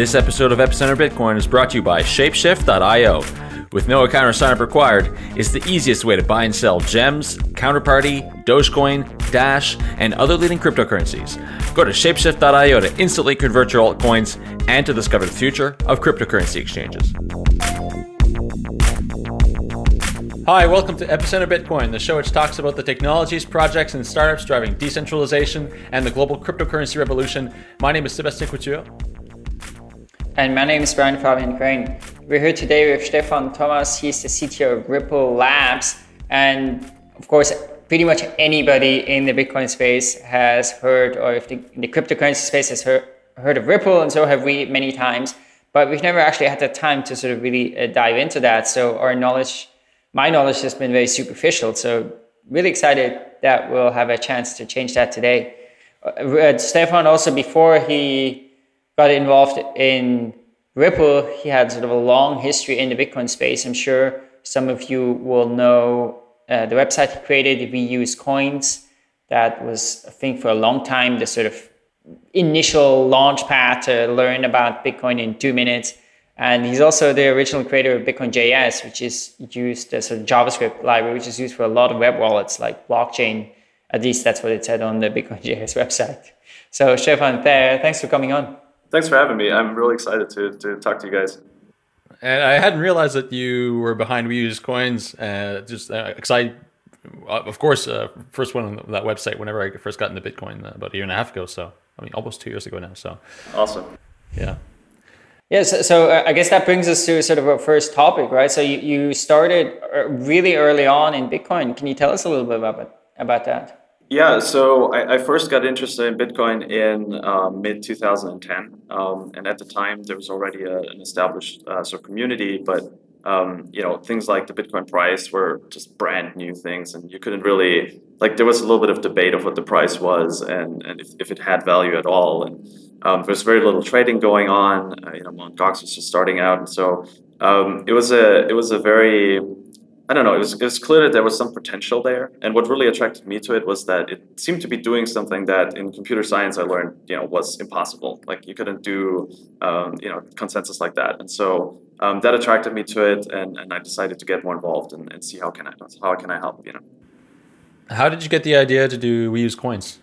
This episode of Epicenter Bitcoin is brought to you by Shapeshift.io. With no account or sign up required, it's the easiest way to buy and sell gems, Counterparty, Dogecoin, Dash, and other leading cryptocurrencies. Go to Shapeshift.io to instantly convert your altcoins and to discover the future of cryptocurrency exchanges. Hi, welcome to Epicenter Bitcoin, the show which talks about the technologies, projects, and startups driving decentralization and the global cryptocurrency revolution. My name is Sebastian Couture. And my name is Brian Fabian Crain. We're here today with Stefan Thomas. He's the CTO of Ripple Labs. And of course, pretty much anybody in the Bitcoin space has heard, or if the, the cryptocurrency space has heard, heard of Ripple, and so have we many times. But we've never actually had the time to sort of really uh, dive into that. So our knowledge my knowledge has been very superficial. So really excited that we'll have a chance to change that today. Uh, Stefan also before he got involved in Ripple, he had sort of a long history in the Bitcoin space. I'm sure some of you will know uh, the website he created, We Use Coins. That was, I think, for a long time the sort of initial launch pad to learn about Bitcoin in two minutes. And he's also the original creator of Bitcoin JS, which is used as a JavaScript library, which is used for a lot of web wallets like blockchain. At least that's what it said on the Bitcoin JS website. So, Stefan, thanks for coming on. Thanks for having me. I'm really excited to, to talk to you guys. And I hadn't realized that you were behind We Use Coins. Uh, just uh, excited. Uh, of course, uh, first one on that website whenever I first got into Bitcoin uh, about a year and a half ago. So, I mean, almost two years ago now. So, awesome. Yeah. Yes, so, so uh, I guess that brings us to sort of our first topic, right? So you, you started uh, really early on in Bitcoin. Can you tell us a little bit about about that? Yeah, so I, I first got interested in Bitcoin in uh, mid 2010, um, and at the time there was already a, an established uh, sort of community, but um, you know things like the Bitcoin price were just brand new things, and you couldn't really like there was a little bit of debate of what the price was and and if, if it had value at all, and um, was very little trading going on. Uh, you know, Mt. Gox was just starting out, and so um, it was a it was a very I don't know. It was it was clear that there was some potential there, and what really attracted me to it was that it seemed to be doing something that in computer science I learned you know was impossible. Like you couldn't do um, you know consensus like that, and so um, that attracted me to it, and, and I decided to get more involved and, and see how can I how can I help you know. How did you get the idea to do we use coins?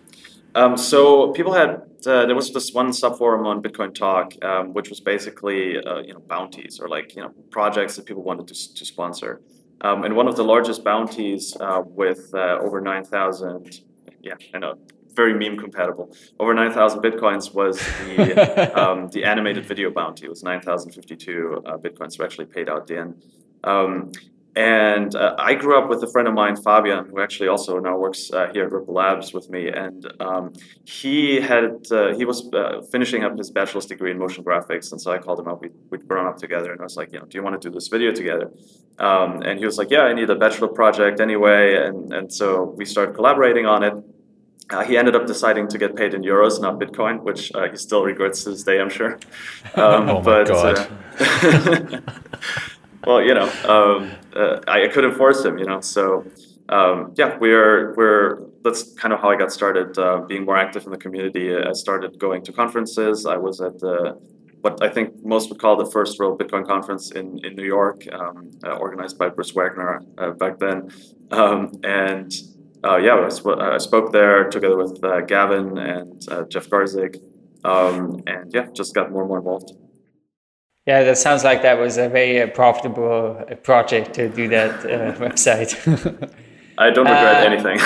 Um, so people had uh, there was this one subforum on Bitcoin Talk, um, which was basically uh, you know bounties or like you know projects that people wanted to, to sponsor. Um, and one of the largest bounties uh, with uh, over nine thousand, yeah, I know, very meme compatible. Over nine thousand bitcoins was the um, the animated video bounty. It was nine thousand fifty two uh, bitcoins were actually paid out then. Um, and uh, I grew up with a friend of mine, Fabian, who actually also now works uh, here at Ripple Labs with me. And um, he had uh, he was uh, finishing up his bachelor's degree in motion graphics, and so I called him up. We we'd grown up together, and I was like, you know, do you want to do this video together? Um, and he was like, yeah, I need a bachelor project anyway, and and so we started collaborating on it. Uh, he ended up deciding to get paid in euros, not Bitcoin, which uh, he still regrets to this day, I'm sure. Um, oh my god. well, you know, um, uh, I couldn't force him, you know. So um, yeah, we're we're that's kind of how I got started uh, being more active in the community. I started going to conferences. I was at the what I think most would call the first real Bitcoin conference in in New York, um, uh, organized by Bruce Wagner uh, back then, um, and. Uh, yeah, I, sp- I, spoke there together with uh, Gavin and Jeff Garzik, um, and yeah, just got more and more involved. Yeah, that sounds like that was a very uh, profitable uh, project to do that uh, website. I don't regret uh, anything.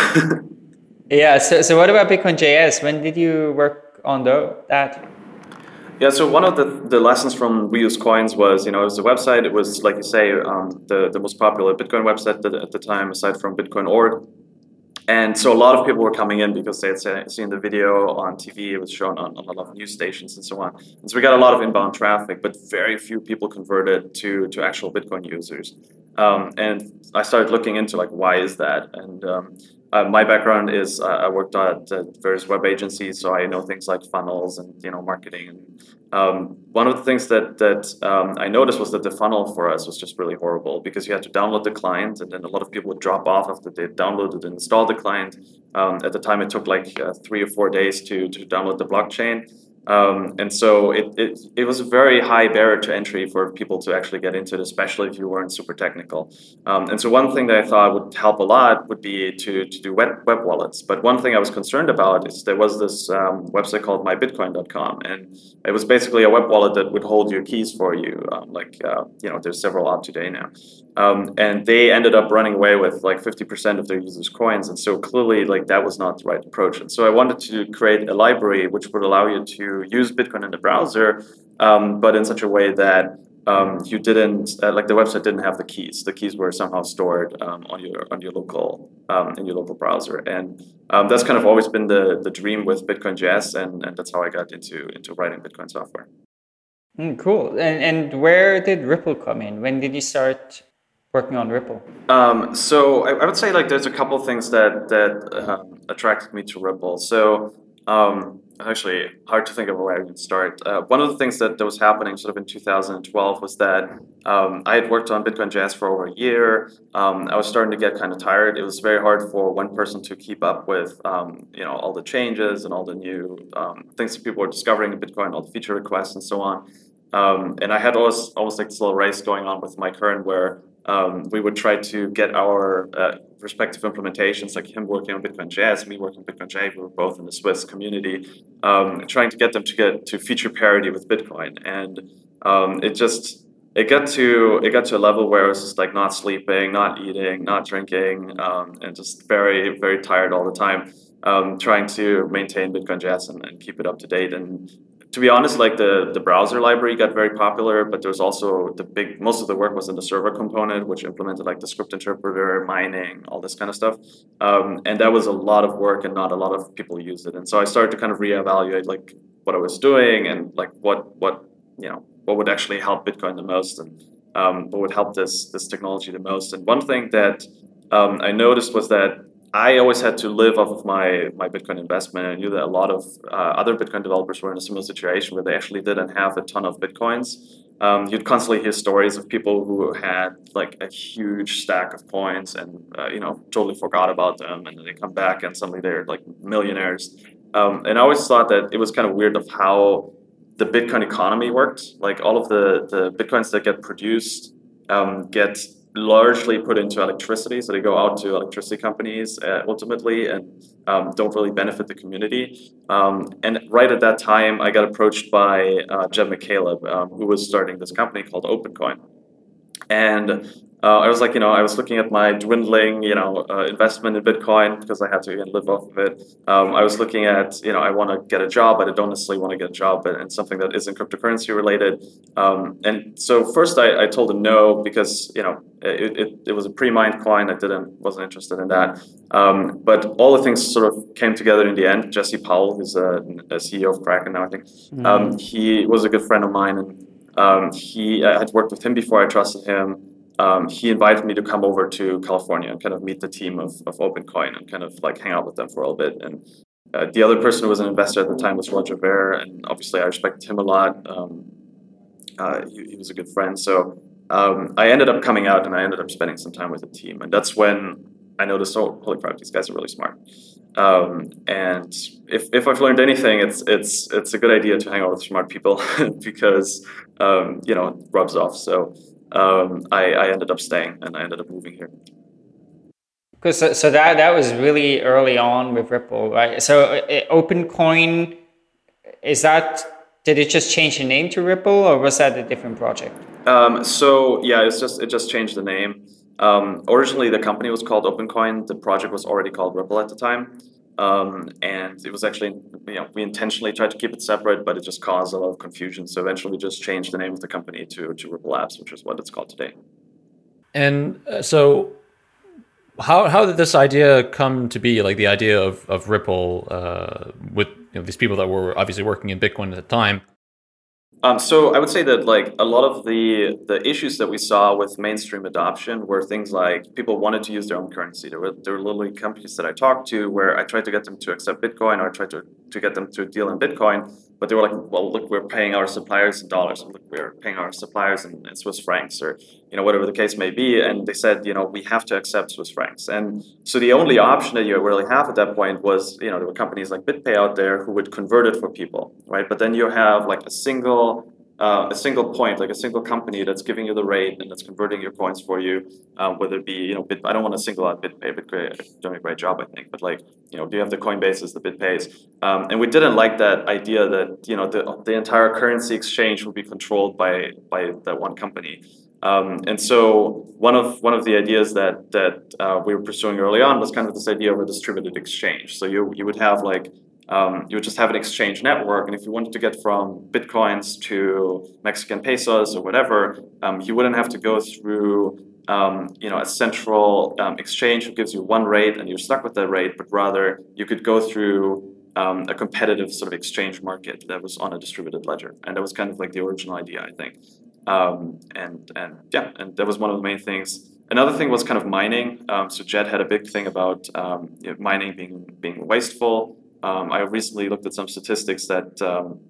yeah. So, so what about Bitcoin JS? When did you work on the, that? Yeah, so one of the, the lessons from We Use Coins was, you know, it was a website. It was, like you say, um, the, the most popular Bitcoin website at the time, aside from Bitcoin org. And so a lot of people were coming in because they had seen the video on TV. It was shown on, a lot of news stations and so on. And so we got a lot of inbound traffic, but very few people converted to to actual Bitcoin users. Um, and I started looking into like why is that? And um, uh, my background is uh, I worked at uh, various web agencies, so I know things like funnels and you know marketing. And um, one of the things that that um, I noticed was that the funnel for us was just really horrible because you had to download the client, and then a lot of people would drop off after they downloaded and installed the client. Um, at the time, it took like uh, three or four days to to download the blockchain. Um, and so it, it, it was a very high barrier to entry for people to actually get into it, especially if you weren't super technical. Um, and so one thing that I thought would help a lot would be to, to do web, web wallets. But one thing I was concerned about is there was this um, website called mybitcoin.com, and it was basically a web wallet that would hold your keys for you. Um, like, uh, you know, there's several out today now. Um, and they ended up running away with like 50% of their users' coins. And so clearly, like, that was not the right approach. And so I wanted to create a library which would allow you to use Bitcoin in the browser, um, but in such a way that um, you didn't uh, like the website didn't have the keys. The keys were somehow stored um, on your on your local um, in your local browser, and um, that's kind of always been the the dream with Bitcoin JS, and, and that's how I got into into writing Bitcoin software. Mm, cool. And and where did Ripple come in? When did you start working on Ripple? Um, so I, I, would say like there's a couple things that that uh, attracted me to Ripple. So um, actually hard to think of where I would start. Uh, one of the things that, that was happening sort of in 2012 was that um, I had worked on Bitcoin JS for over a year. Um, I was starting to get kind of tired. It was very hard for one person to keep up with um, you know all the changes and all the new um, things that people were discovering in Bitcoin, all the feature requests and so on. Um, and I had almost almost like this little race going on with Mike Hearn where um, we would try to get our uh, respective implementations, like him working on Bitcoin JS, me working on Bitcoin we were both in the Swiss community, um, trying to get them to get to feature parity with Bitcoin. And um, it just it got to it got to a level where I was just like not sleeping, not eating, not drinking, um, and just very very tired all the time. Um, trying to maintain Bitcoin JS and, and keep it up to date. And to be honest, like the, the browser library got very popular, but there's also the big, most of the work was in the server component, which implemented like the script interpreter, mining, all this kind of stuff. Um, and that was a lot of work and not a lot of people used it. And so I started to kind of reevaluate like what I was doing and like what, what, you know, what would actually help Bitcoin the most and um, what would help this, this technology the most. And one thing that um, I noticed was that I always had to live off of my, my Bitcoin investment. I knew that a lot of uh, other Bitcoin developers were in a similar situation where they actually didn't have a ton of Bitcoins. Um, you'd constantly hear stories of people who had like a huge stack of coins and uh, you know totally forgot about them, and then they come back and suddenly they're like millionaires. Um, and I always thought that it was kind of weird of how the Bitcoin economy worked. Like all of the the bitcoins that get produced um, get largely put into electricity. So they go out to electricity companies uh, ultimately and um, don't really benefit the community. Um, and right at that time, I got approached by uh, Jed McCaleb, um, who was starting this company called OpenCoin. And uh, I was like, you know, I was looking at my dwindling, you know, uh, investment in Bitcoin because I had to again, live off of it. Um, I was looking at, you know, I want to get a job, but I don't necessarily want to get a job and something that isn't cryptocurrency related. Um, and so first I, I, told him no because, you know, it, it, it was a pre-mined coin. I didn't, wasn't interested in that. Um, but all the things sort of came together in the end. Jesse Powell, who's a, a CEO of Kraken now, I think, mm-hmm. he was a good friend of mine and um, he I had worked with him before. I trusted him um, he invited me to come over to California and kind of meet the team of, of OpenCoin and kind of like hang out with them for a little bit. And uh, the other person who was an investor at the time was Roger Ver, and obviously I respect him a lot. Um, uh, he, he, was a good friend. So um, I ended up coming out and I ended up spending some time with the team. And that's when I noticed, oh, holy crap, these guys are really smart. Um, and if, if I've learned anything, it's it's it's a good idea to hang out with smart people because um, you know it rubs off. So um, I, I ended up staying and I ended up moving here. Because so, so that that was really early on with Ripple, right? So uh, OpenCoin is that did it just change the name to Ripple or was that a different project? Um, so yeah, it's just it just changed the name. Um, originally, the company was called OpenCoin. The project was already called Ripple at the time. Um, and it was actually, you know, we intentionally tried to keep it separate, but it just caused a lot of confusion. So eventually we just changed the name of the company to, to Ripple Labs, which is what it's called today. And uh, so how, how did this idea come to be, like the idea of, of Ripple uh, with you know, these people that were obviously working in Bitcoin at the time? Um, so I would say that like a lot of the the issues that we saw with mainstream adoption were things like people wanted to use their own currency. There were there were literally companies that I talked to where I tried to get them to accept Bitcoin or I tried to, to get them to deal in Bitcoin, but they were like, well, look, we're paying our suppliers in dollars, look, we're paying our suppliers in, in, Swiss francs, or you know whatever the case may be. And they said, you know, we have to accept Swiss francs. And so the only option that you really have at that point was, you know, there were companies like BitPay out there who would convert it for people, right? But then you have like a single uh, a single point, like a single company that's giving you the rate and that's converting your coins for you, um, whether it be, you know, Bit, I don't want to single out BitPay, BitPay doing a great job, I think, but like, you know, do you have the Coinbases, the BitPays? Um, and we didn't like that idea that, you know, the, the entire currency exchange will be controlled by, by that one company. Um, and so one of one of the ideas that that uh, we were pursuing early on was kind of this idea of a distributed exchange. So you you would have like um, you would just have an exchange network. And if you wanted to get from bitcoins to Mexican pesos or whatever, um, you wouldn't have to go through um, you know a central um, exchange who gives you one rate and you're stuck with that rate, but rather you could go through um, a competitive sort of exchange market that was on a distributed ledger. And that was kind of like the original idea, I think. Um, and and yeah, and that was one of the main things. Another thing was kind of mining. so Jed had a big thing about you know, mining being being wasteful. Um, I recently looked at some statistics that um,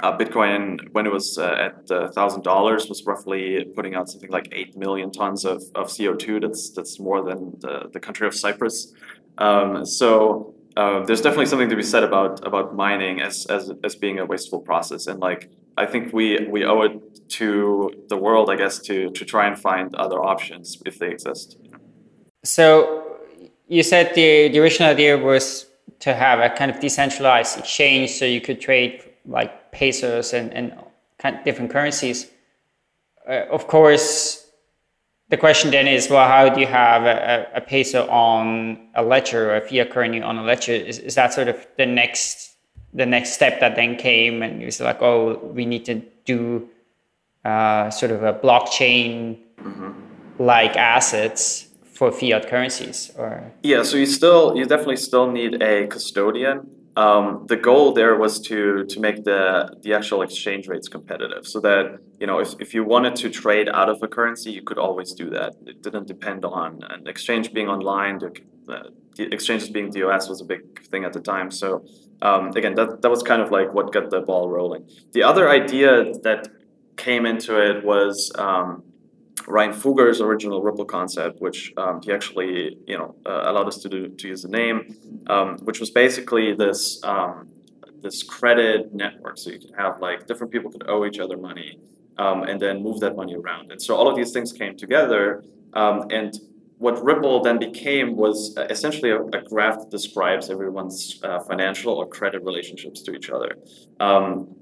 uh, Bitcoin, when it was uh, at thousand uh, dollars, was roughly putting out something like eight million tons of, of CO two. That's that's more than the, the country of Cyprus. Um, so uh, there's definitely something to be said about about mining as, as as being a wasteful process, and like I think we we owe it to the world, I guess, to to try and find other options if they exist. So you said the the original idea was to have a kind of decentralized exchange so you could trade like pesos and, and kind of different currencies. Uh, of course, the question then is, well, how do you have a, a, peso on a ledger or a fiat currency on a ledger? Is, is that sort of the next the next step that then came and it was like, oh, we need to do uh, sort of a blockchain like mm-hmm. assets for fiat currencies or? Yeah so you still you definitely still need a custodian. Um, the goal there was to to make the the actual exchange rates competitive so that you know if, if you wanted to trade out of a currency you could always do that. It didn't depend on an exchange being online. The, the exchanges being dos was a big thing at the time. So um, again that, that was kind of like what got the ball rolling. The other idea that came into it was um, Ryan Fugger's original Ripple concept, which um, he actually you know uh, allowed us to do to use the name, um, which was basically this um, this credit network. So you could have like different people could owe each other money, um, and then move that money around. And so all of these things came together, um, and what Ripple then became was uh, essentially a, a graph that describes everyone's uh, financial or credit relationships to each other. Um,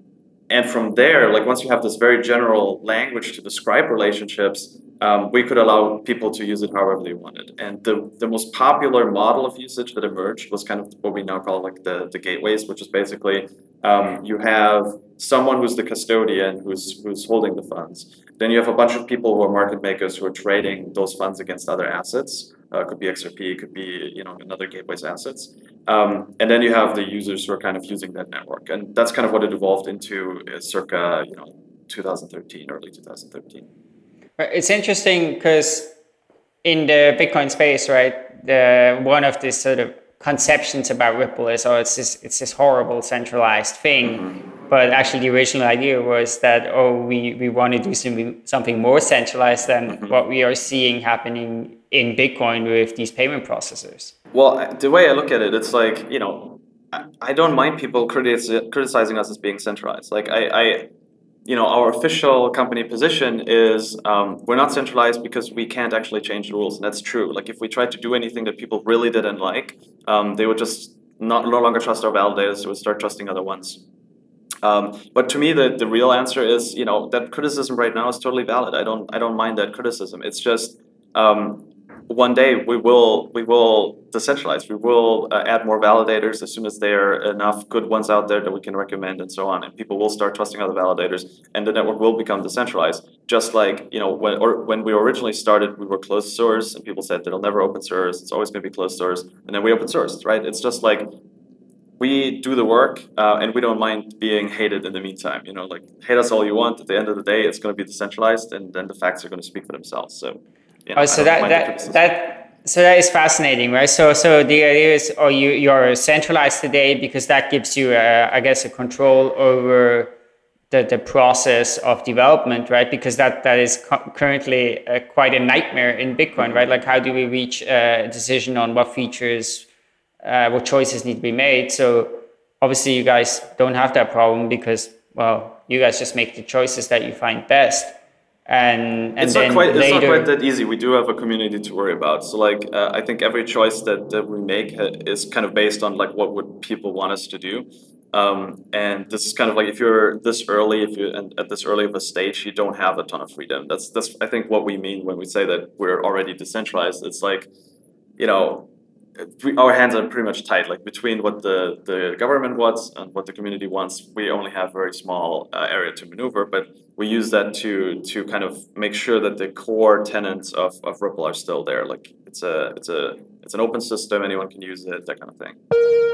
and from there, like once you have this very general language to describe relationships, um, we could allow people to use it however they wanted. And the, the most popular model of usage that emerged was kind of what we now call like the, the gateways, which is basically um, you have someone who's the custodian who's who's holding the funds. Then you have a bunch of people who are market makers who are trading those funds against other assets. Uh, could be XRP, it could be you know another gateway's assets. Um, and then you have the users who are kind of using that network, and that's kind of what it evolved into, uh, circa you know 2013, early 2013. It's interesting because in the Bitcoin space, right, the one of these sort of conceptions about Ripple is, oh, it's this, it's this horrible centralized thing. Mm-hmm. But actually, the original idea was that, oh, we, we want to do something, something more centralized than mm-hmm. what we are seeing happening in Bitcoin with these payment processors. Well, the way I look at it, it's like, you know, I, don't mind people criticizing us as being centralized. Like, I, I you know, our official company position is um, we're not centralized because we can't actually change the rules, and that's true. Like if we tried to do anything that people really didn't like, um, they would just not no longer trust our validators; they would start trusting other ones. Um, but to me, the, the real answer is, you know, that criticism right now is totally valid. I don't I don't mind that criticism. It's just um, one day we will we will decentralize. We will uh, add more validators as soon as there are enough good ones out there that we can recommend and so on. And people will start trusting other validators, and the network will become decentralized. Just like you know when or when we originally started, we were closed source, and people said that it'll never open source. It's always going to be closed source, and then we open sourced, right? It's just like we do the work uh, and we don't mind being hated in the meantime you know like hate us all you want at the end of the day it's going to be decentralized and then the facts are going to speak for themselves so you know, oh, so that that that so that is fascinating, right? So, so the idea is, oh, you you're centralized today because that gives you, uh, I guess, a control over the, the process of development, right? Because that that is cu- currently uh, quite a nightmare in Bitcoin, right? Like, how do we reach uh, a decision on what features, uh, what choices need to be made? So, obviously, you guys don't have that problem because, well, you guys just make the choices that you find best and, and it's not quite later, it's not quite that easy. We do have a community to worry about. So like uh, I think every choice that, that we make is kind of based on like what would people want us to do. Um, and this is kind of like if you're this early, if you're at this early of a stage, you don't have a ton of freedom. That's that's I think what we mean when we say that we're already decentralized. It's like, you know, our hands are pretty much tight. Like between what the, the government wants and what the community wants, we only have very small uh, area to maneuver. But we use that to to kind of make sure that the core tenants of, of Ripple are still there. Like it's a it's a it's an open system. Anyone can use it. That kind of thing.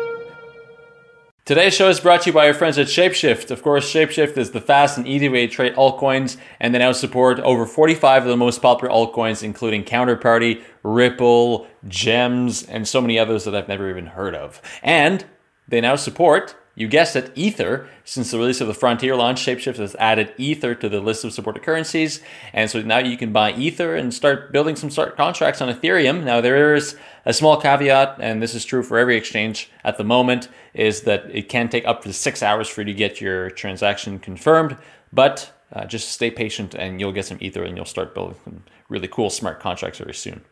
Today's show is brought to you by our friends at Shapeshift. Of course, Shapeshift is the fast and easy way to trade altcoins, and they now support over 45 of the most popular altcoins, including Counterparty, Ripple, Gems, and so many others that I've never even heard of. And they now support you guessed it, Ether. Since the release of the Frontier launch, Shapeshift has added Ether to the list of supported currencies. And so now you can buy Ether and start building some smart contracts on Ethereum. Now, there is a small caveat, and this is true for every exchange at the moment, is that it can take up to six hours for you to get your transaction confirmed. But uh, just stay patient and you'll get some Ether and you'll start building some really cool smart contracts very soon.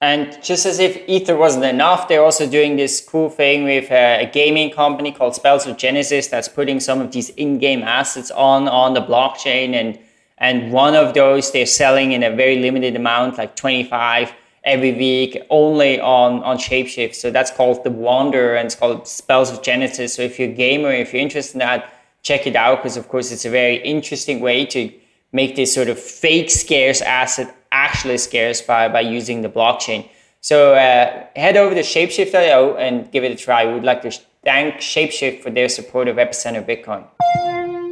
And just as if Ether wasn't enough, they're also doing this cool thing with a, a gaming company called Spells of Genesis that's putting some of these in-game assets on on the blockchain. And and one of those they're selling in a very limited amount, like 25 every week, only on on Shapeshift. So that's called the Wonder, and it's called Spells of Genesis. So if you're a gamer, if you're interested in that, check it out because of course it's a very interesting way to make this sort of fake scarce asset actually scarce by, by using the blockchain. So uh, head over to Shapeshift.io and give it a try. We would like to thank Shapeshift for their support of Epicenter Bitcoin.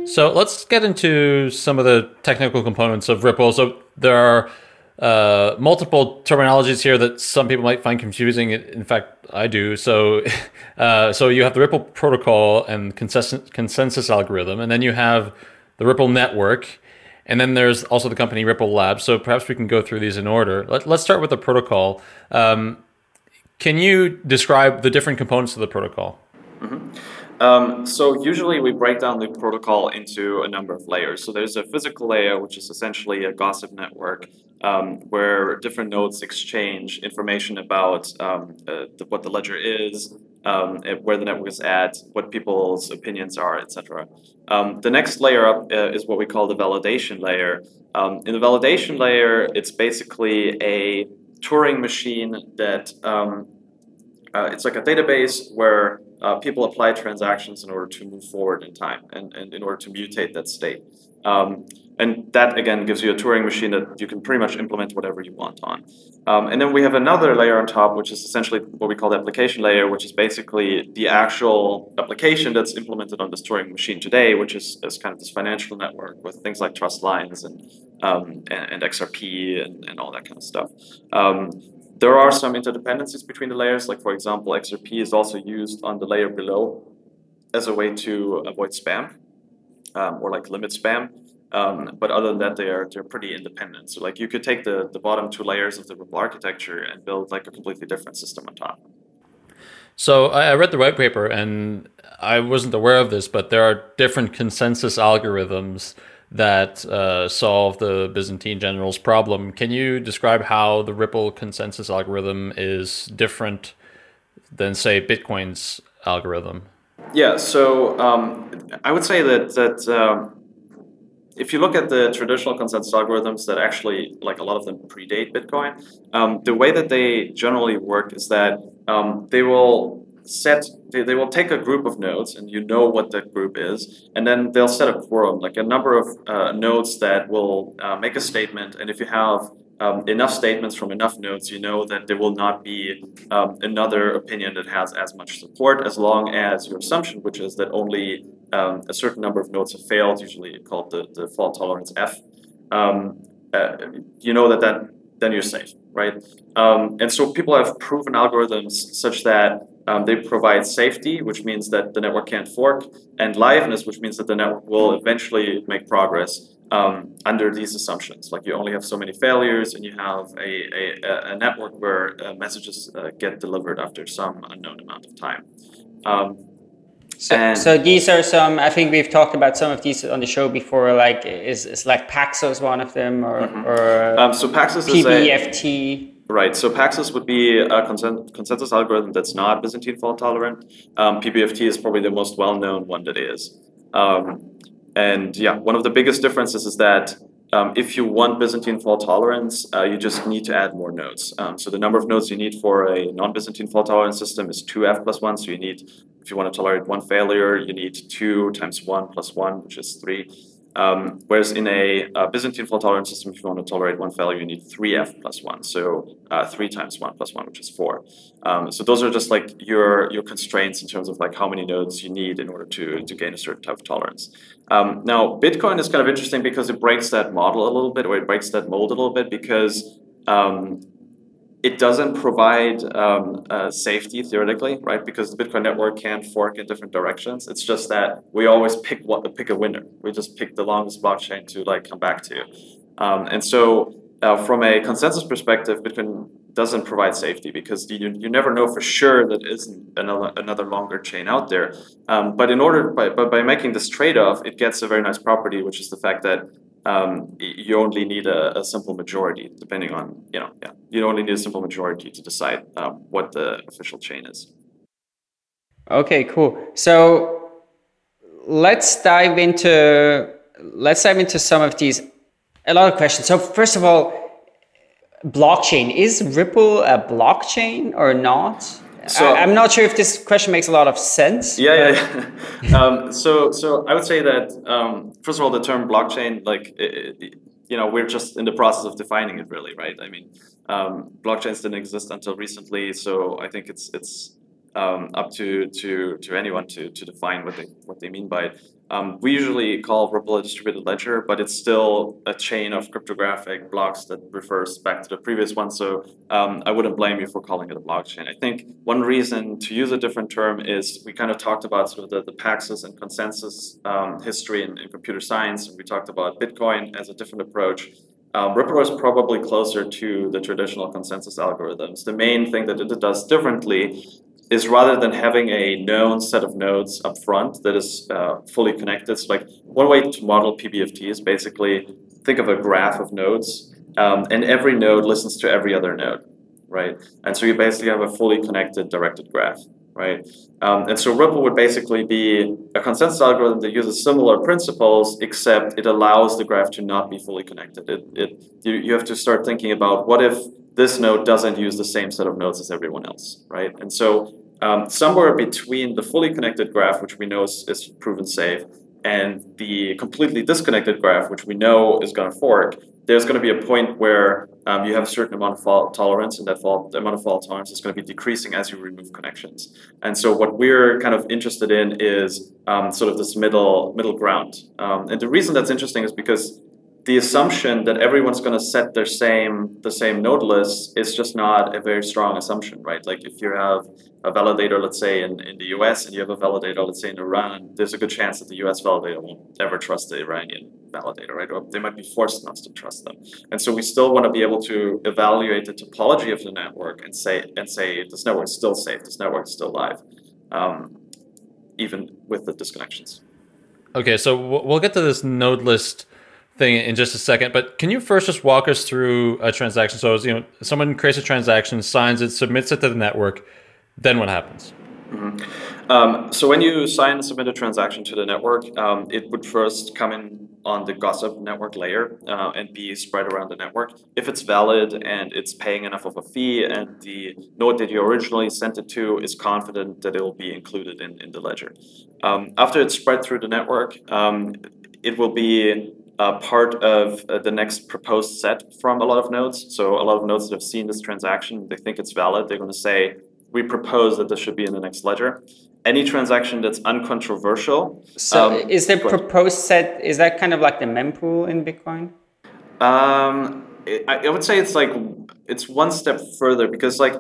So let's get into some of the technical components of Ripple. So there are uh, multiple terminologies here that some people might find confusing. In fact, I do. So, uh, so you have the Ripple protocol and consensus, consensus algorithm, and then you have the Ripple network, and then there's also the company Ripple Labs. So perhaps we can go through these in order. Let, us start with the protocol. Um, can you describe the different components of the protocol? Mm-hmm. Um, so usually we break down the protocol into a number of layers. So there's a physical layer, which is essentially a gossip network um, where different nodes exchange information about um, uh, the, what the ledger is, um, where the network is at, what people's opinions are, etc. Um, the next layer up uh, is what we call the validation layer. Um, in the validation layer, it's basically a Turing machine that um, uh, it's like a database where uh, people apply transactions in order to move forward in time and, and in order to mutate that state. And that again gives you a Turing machine that you can pretty much implement whatever you want on. Um, and then we have another layer on top, which is essentially what we call the application layer, which is basically the actual application that's implemented on this Turing machine today, which is, is kind of this financial network with things like trust lines and um, and, and, XRP and, and all that kind of stuff. Um, there are some interdependencies between the layers. Like for example, XRP is also used on the layer below as a way to avoid spam um, or like limit spam. Um, but other than that, they are they're pretty independent. So like you could take the the bottom two layers of the Ripple architecture and build like a completely different system on top. So I read the white paper and I wasn't aware of this, but there are different consensus algorithms that uh, solve the Byzantine generals problem. Can you describe how the Ripple consensus algorithm is different than, say, Bitcoin's algorithm? Yeah, so um, I would say that that um, if you look at the traditional consensus algorithms that actually, like a lot of them predate Bitcoin, um, the way that they generally work is that um, they will set they, they will take a group of nodes and you know what that group is and then they'll set a quorum like a number of uh, nodes that will uh, make a statement and if you have um, enough statements from enough nodes you know that there will not be um, another opinion that has as much support as long as your assumption which is that only um, a certain number of nodes have failed usually called the, the fault tolerance f um, uh, you know that, that then you're safe right? Um, and so people have proven algorithms such that um, they provide safety, which means that the network can't fork, and liveness, which means that the network will eventually make progress um, under these assumptions. Like you only have so many failures, and you have a, a, a network where uh, messages uh, get delivered after some unknown amount of time. Um, so, so, these are some. I think we've talked about some of these on the show before. Like is, is like Paxos one of them, or, mm-hmm. or um, so Paxos PBFT. Right. So Paxos would be a consensus algorithm that's not Byzantine fault tolerant. Um, PBFT is probably the most well-known one that is. Um, and yeah, one of the biggest differences is that um, if you want Byzantine fault tolerance, uh, you just need to add more nodes. Um, so the number of nodes you need for a non-Byzantine fault tolerance system is 2f plus 1. So you need, if you want to tolerate one failure, you need 2 times 1 plus 1, which is 3. Um, whereas in a, a, Byzantine fault tolerance system, if you want to tolerate one failure, you need 3f plus 1. So uh, 3 times 1 plus 1, which is 4. Um, so those are just like your, your constraints in terms of like how many nodes you need in order to, to gain a certain type of tolerance. Um, now, Bitcoin is kind of interesting because it breaks that model a little bit, or it breaks that mold a little bit because um, it doesn't provide um, uh, safety theoretically, right? Because the Bitcoin network can fork in different directions. It's just that we always pick what pick a winner. We just pick the longest blockchain to like come back to. Um, and so, uh, from a consensus perspective, Bitcoin doesn't provide safety because you, you never know for sure that isn't another, another longer chain out there. Um, but in order, by, by, by making this trade off, it gets a very nice property, which is the fact that um, you only need a, a, simple majority, depending on, you know, yeah, you only need a simple majority to decide um, what the official chain is. Okay, cool. So let's dive into let's dive into some of these. A lot of questions. So first of all, blockchain is Ripple a blockchain or not? So, I, am not sure if this question makes a lot of sense. Yeah, yeah. yeah. um, so, so I would say that um, first of all, the term blockchain, like, it, it, you know, we're just in the process of defining it, really, right? I mean, um, blockchains didn't exist until recently, so I think it's it's um, up to to to anyone to to define what they what they mean by it. Um, we usually call Ripple a distributed ledger, but it's still a chain of cryptographic blocks that refers back to the previous one. So um, I wouldn't blame you for calling it a blockchain. I think one reason to use a different term is we kind of talked about sort of the, the Paxos and consensus um, history in, in, computer science, and we talked about Bitcoin as a different approach. Um, Ripple is probably closer to the traditional consensus algorithms. The main thing that it does differently is rather than having a known set of nodes up front that is uh, fully connected. So like one way to model PBFT is basically think of a graph of nodes, um, and every node listens to every other node, right? And so you basically have a fully connected directed graph, right? Um, and so Ripple would basically be a consensus algorithm that uses similar principles, except it allows the graph to not be fully connected. It, it you, you have to start thinking about what if this node doesn't use the same set of nodes as everyone else, right? And so um, somewhere between the fully connected graph, which we know is, is proven safe, and the completely disconnected graph, which we know is going to fork, there's going to be a point where um, you have a certain amount of fault tolerance, and that fault, amount of fault tolerance is going to be decreasing as you remove connections. And so, what we're kind of interested in is um, sort of this middle middle ground. Um, and the reason that's interesting is because the assumption that everyone's going to set their same the same node list is just not a very strong assumption, right? Like if you have a validator, let's say in, in the US, and you have a validator, let's say in Iran, there's a good chance that the US validator won't ever trust the Iranian validator, right? Or they might be forced not to trust them. And so we still want to be able to evaluate the topology of the network and say and say this network is still safe, this network is still live, um, even with the disconnections. Okay, so we'll get to this node list thing in just a second, but can you first just walk us through a transaction? So, as you know, someone creates a transaction, signs it, submits it to the network, then what happens? Mm-hmm. Um, so when you sign and submit a transaction to the network, um, it would first come in on the gossip network layer uh, and be spread around the network. If it's valid and it's paying enough of a fee and the node that you originally sent it to is confident that it will be included in, in the ledger. Um, after it's spread through the network, um, it will be uh, part of uh, the next proposed set from a lot of nodes. So a lot of nodes that have seen this transaction, they think it's valid. They're going to say, we propose that this should be in the next ledger. Any transaction that's uncontroversial. So is the proposed set, is that kind of like the mempool in Bitcoin? Um, it, I would say it's like it's one step further because like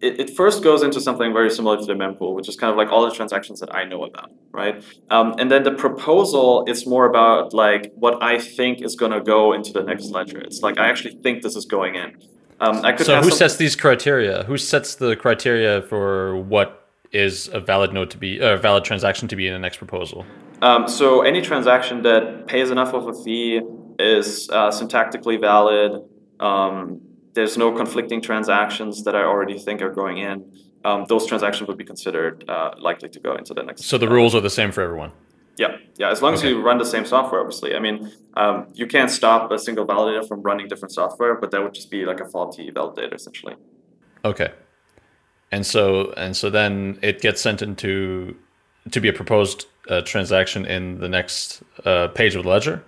it, it first goes into something very similar to the mempool, which is kind of like all the transactions that I know about, right? Um, and then the proposal is more about like what I think is going to go into the next ledger. It's like I actually think this is going in. Um, so who some... sets these criteria? Who sets the criteria for what is a valid node to be a valid transaction to be in the next proposal? Um, so any transaction that pays enough of a fee is uh, syntactically valid. Um, there's no conflicting transactions that I already think are going in. Um, those transactions would be considered uh, likely to go into the next. So the rules are the same for everyone. Yeah, yeah. As long okay. as you run the same software, obviously. I mean, um, you can't stop a single validator from running different software, but that would just be like a faulty validator, essentially. Okay, and so and so then it gets sent into to be a proposed uh, transaction in the next uh, page of the ledger.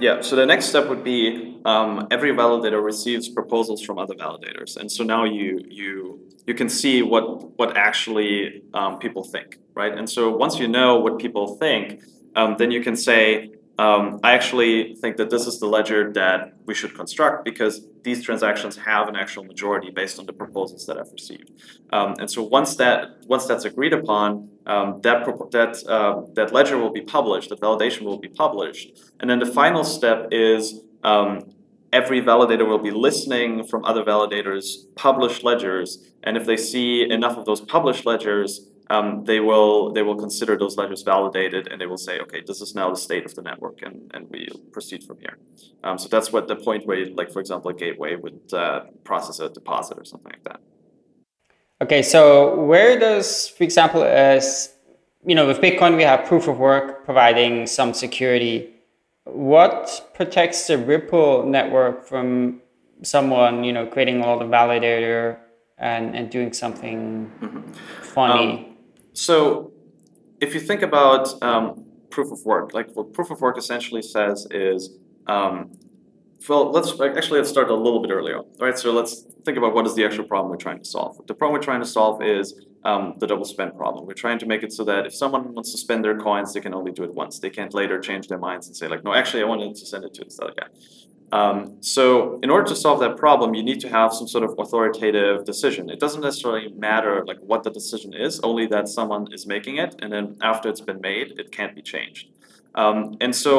Yeah, so the next step would be um, every validator receives proposals from other validators, and so now you you you can see what what actually um, people think, right? And so once you know what people think, um, then you can say, um, I actually think that this is the ledger that we should construct because these transactions have an actual majority based on the proposals that I've received. Um, and so once that once that's agreed upon, um, that that uh, that ledger will be published. That validation will be published. And then the final step is um, every validator will be listening from other validators' published ledgers, and if they see enough of those published ledgers, um, they will they will consider those ledgers validated and they will say, okay, this is now the state of the network, and, and we proceed from here. Um, so that's what the point where, like for example, a gateway would uh, process a deposit or something like that. Okay, so where does, for example, as you know, with Bitcoin we have proof of work providing some security. What protects the Ripple network from someone you know creating a lot of validator and, and doing something mm-hmm. funny? Um, so, if you think about um, proof of work, like what proof of work essentially says is, um, well, let's actually let's start a little bit earlier, right? So let's think about what is the actual problem we're trying to solve. The problem we're trying to solve is um, the double spend problem. We're trying to make it so that if someone wants to spend their coins, they can only do it once. They can't later change their minds and say like, no, actually, I wanted to send it to this other guy. Um, so in order to solve that problem, you need to have some sort of authoritative decision. It doesn't necessarily matter like what the decision is, only that someone is making it, and then after it's been made, it can't be changed. Um, and so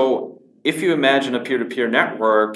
if you imagine a peer-to-peer network,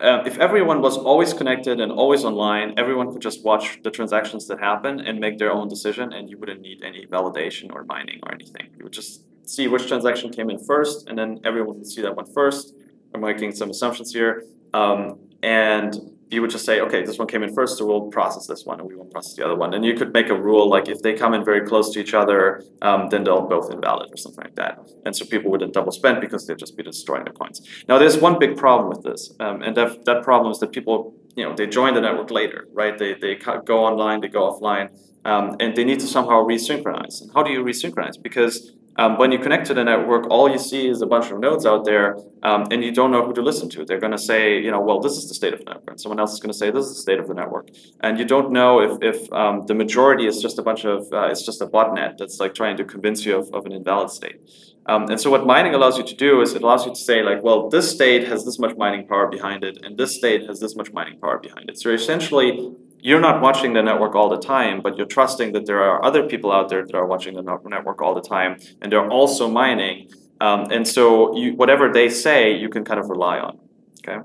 uh, if everyone was always connected and always online, everyone could just watch the transactions that happen and make their own decision, and you wouldn't need any validation or mining or anything. You would just see which transaction came in first, and then everyone would see that one first. I'm making some assumptions here. Um, and you would just say, okay, this one came in first, so we'll process this one, and we won't process the other one. And you could make a rule like if they come in very close to each other, um, then they'll both invalid or something like that. And so people wouldn't double spend because they'd just be destroying the coins. Now, there's one big problem with this, um, and that, that problem is that people, you know, they join the network later, right? They, they go online, they go offline, um, and they need to somehow resynchronize. And how do you resynchronize? Because um, when you connect to the network, all you see is a bunch of nodes out there, um, and you don't know who to listen to. They're going to say, you know, well, this is the state of the network. And someone else is going to say, this is the state of the network. And you don't know if, if um, the majority is just a bunch of, uh, it's just a botnet that's like trying to convince you of, of an invalid state. Um, and so what mining allows you to do is it allows you to say like, well, this state has this much mining power behind it, and this state has this much mining power behind it. So essentially you're not watching the network all the time, but you're trusting that there are other people out there that are watching the network all the time, and they're also mining. Um, and so, you, whatever they say, you can kind of rely on. Okay.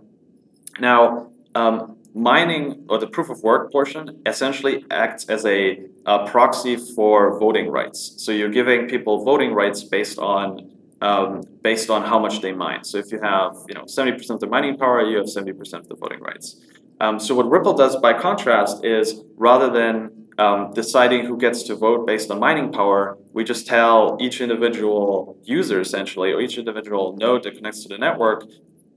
Now, um, mining or the proof of work portion essentially acts as a, a, proxy for voting rights. So you're giving people voting rights based on um, based on how much they mine. So if you have you know 70% of the mining power, you have 70% of the voting rights. Um, so what Ripple does by contrast is rather than um, deciding who gets to vote based on mining power, we just tell each individual user essentially, or each individual node that connects to the network,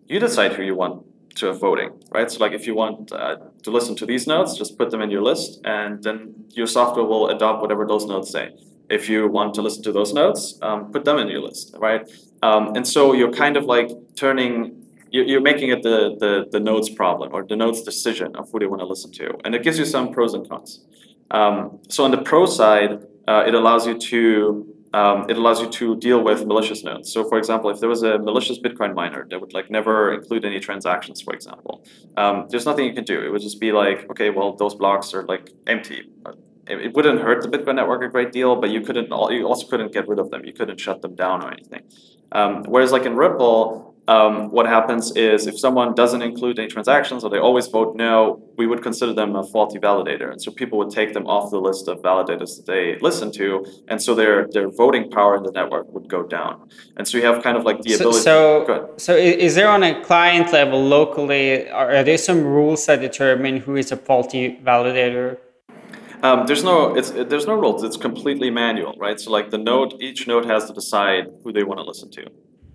you decide who you want to have voting, right? So like if you want uh, to listen to these nodes, just put them in your list, and then your software will adopt whatever those nodes say. If you want to listen to those nodes, um, put them in your list, right? Um, and so you're kind of like turning you're making it the, the, the node's problem or the node's decision of who they want to listen to. And it gives you some pros and cons. Um, so on the pro side, uh, it allows you to um, it allows you to deal with malicious nodes. So, for example, if there was a malicious Bitcoin miner that would like never include any transactions, for example, um, there's nothing you can do. It would just be like, okay, well, those blocks are like empty. It, it wouldn't hurt the Bitcoin network a great deal, but you couldn't. You also couldn't get rid of them. You couldn't shut them down or anything. Um, whereas, like in Ripple, um, what happens is if someone doesn't include any transactions or they always vote no, we would consider them a faulty validator. And so people would take them off the list of validators that they listen to. And so their, their voting power in the network would go down. And so you have kind of like the so, ability. So, so is there on a client level locally, are there some rules that determine who is a faulty validator? Um, there's no it's there's no rules. It's completely manual, right? So like the node, each node has to decide who they want to listen to.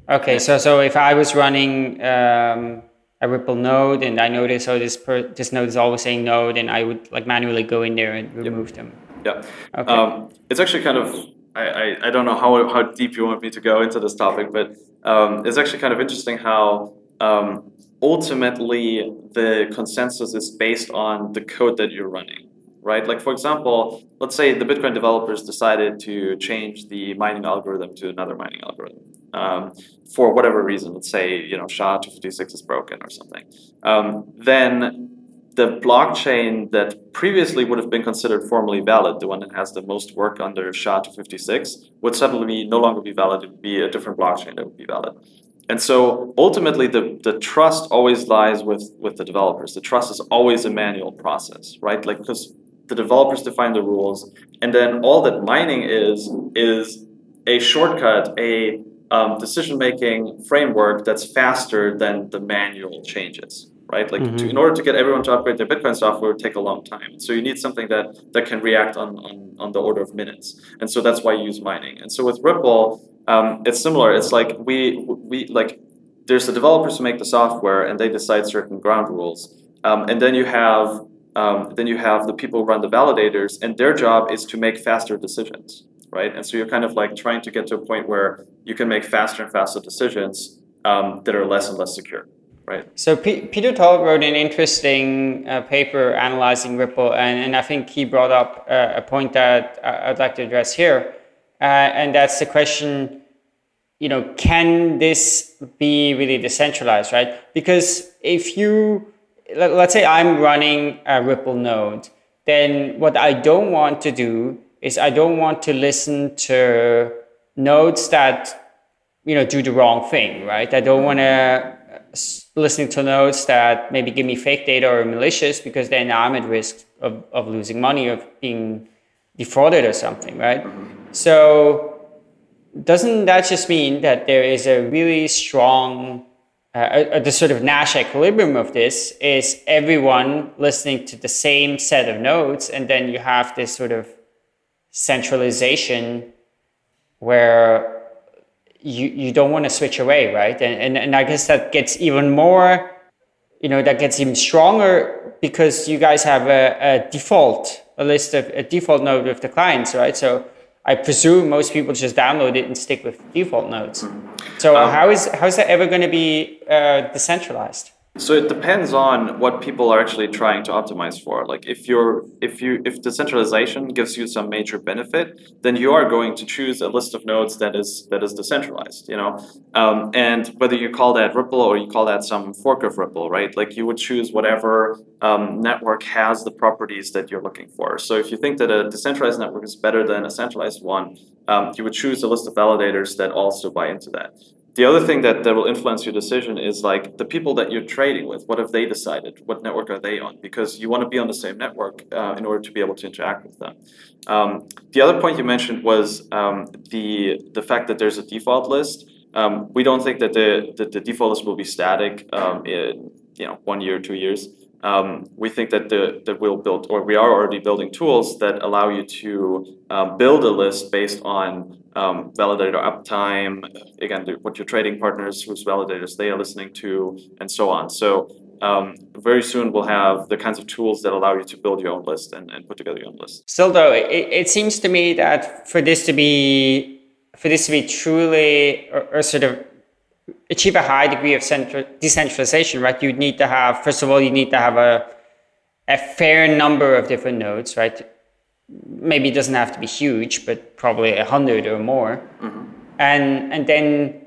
Okay, so so if I was running um, a Ripple node and I notice oh this per, this node is always saying no, then I would like manually go in there and remove yep. them. Yeah. Okay. Um, it's actually kind of I, I, I don't know how how deep you want me to go into this topic, but um, it's actually kind of interesting how um, ultimately the consensus is based on the code that you're running right? Like for example, let's say the Bitcoin developers decided to change the mining algorithm to another mining algorithm um, for whatever reason. Let's say you know SHA-256 is broken or something. Um, then the blockchain that previously would have been considered formally valid, the one that has the most work under SHA-256, would suddenly no longer be valid. It would be a different blockchain that would be valid. And so ultimately, the, the trust always lies with, with the developers. The trust is always a manual process, right? Like, because the developers define the rules, and then all that mining is is a shortcut, a um, decision-making framework that's faster than the manual changes, right? Like mm-hmm. to, in order to get everyone to upgrade their Bitcoin software, it would take a long time. So you need something that that can react on on, on the order of minutes, and so that's why you use mining. And so with Ripple, um, it's similar. It's like we we like there's the developers who make the software and they decide certain ground rules, um, and then you have um, then you have the people who run the validators, and their job is to make faster decisions, right? And so you're kind of like trying to get to a point where you can make faster and faster decisions um, that are less and less secure. Right. So P- Peter Todd wrote an interesting uh, paper analyzing Ripple, and, and I think he brought up uh, a point that I'd like to address here, uh, and that's the question: you know, can this be really decentralized, right? Because if you let's say I'm running a Ripple node, then what I don't want to do is I don't want to listen to nodes that you know do the wrong thing, right? I don't want to listen to nodes that maybe give me fake data or malicious because then I'm at risk of, of losing money, of being defrauded or something, right? So doesn't that just mean that there is a really strong uh, the sort of Nash equilibrium of this is everyone listening to the same set of nodes, and then you have this sort of centralization where you you don't want to switch away, right? And, and and I guess that gets even more, you know, that gets even stronger because you guys have a, a default, a list of a default node with the clients, right? So I presume most people just download it and stick with default nodes. So um, how is how is that ever going to be uh, decentralized? So it depends on what people are actually trying to optimize for. Like if you're if you if decentralization gives you some major benefit, then you are going to choose a list of nodes that is that is decentralized. You know, um, and whether you call that Ripple or you call that some fork of Ripple, right? Like you would choose whatever um, network has the properties that you're looking for. So if you think that a decentralized network is better than a centralized one, um, you would choose a list of validators that also buy into that the other thing that, that will influence your decision is like the people that you're trading with. What have they decided? What network are they on? Because you want to be on the same network uh, in order to be able to interact with them. Um, the other point you mentioned was um, the the fact that there's a default list. Um, we don't think that the, the, the, default list will be static um, in you know one year two years um, we think that the that we'll build or we are already building tools that allow you to um, build a list based on um, validator uptime, again, the, what your trading partners, whose validators they are listening to, and so on. So um, very soon we'll have the kinds of tools that allow you to build your own list and, and put together your own list. Still, though, it, it seems to me that for this to be for this to be truly or, or sort of achieve a high degree of central, decentralization, right? You need to have first of all, you need to have a a fair number of different nodes, right? maybe it doesn't have to be huge, but probably a hundred or more. Mm-hmm. And and then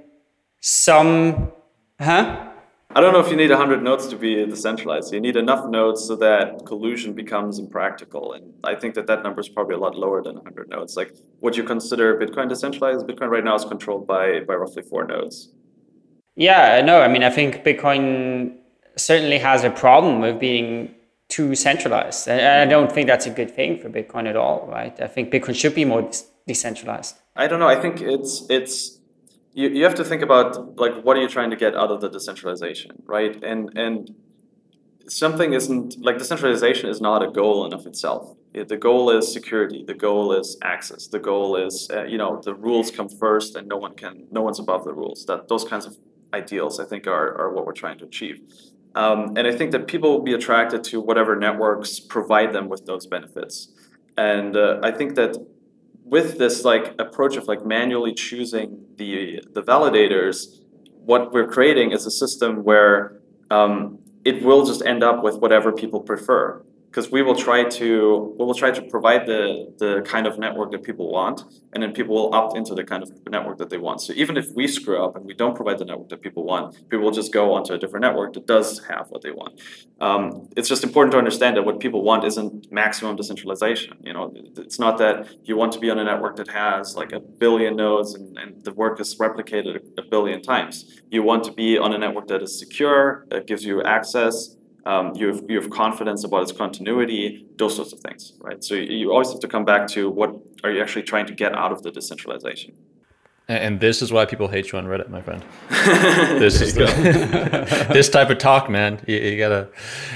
some, huh? I don't know if you need 100 nodes to be decentralized. You need enough nodes so that collusion becomes impractical. And I think that that number is probably a lot lower than 100 nodes. Like, would you consider Bitcoin decentralized? Bitcoin right now is controlled by, by roughly four nodes. Yeah, no, I mean, I think Bitcoin certainly has a problem with being too centralized. And I don't think that's a good thing for Bitcoin at all, right? I think Bitcoin should be more decentralized. I don't know. I think it's it's you, you have to think about like what are you trying to get out of the decentralization, right? And and something isn't like decentralization is not a goal in of itself. The goal is security. The goal is access. The goal is uh, you know the rules come first, and no one can no one's above the rules. That those kinds of ideals I think are are what we're trying to achieve. Um, and I think that people will be attracted to whatever networks provide them with those benefits. And uh, I think that with this like approach of like manually choosing the the validators, what we're creating is a system where um, it will just end up with whatever people prefer because we will try to we will try to provide the the kind of network that people want and then people will opt into the kind of network that they want. So even if we screw up and we don't provide the network that people want people will just go onto a different network that does have what they want. Um, it's just important to understand that what people want isn't maximum decentralization you know? It's not that you want to be on a network that has like a billion nodes and, and the work is replicated a billion times. You want to be on a network that is secure that gives you access um, you, have, you have confidence about its continuity, those sorts of things, right? So you always have to come back to what are you actually trying to get out of the decentralization. And this is why people hate you on Reddit, my friend. this is the, this type of talk, man. You, you gotta.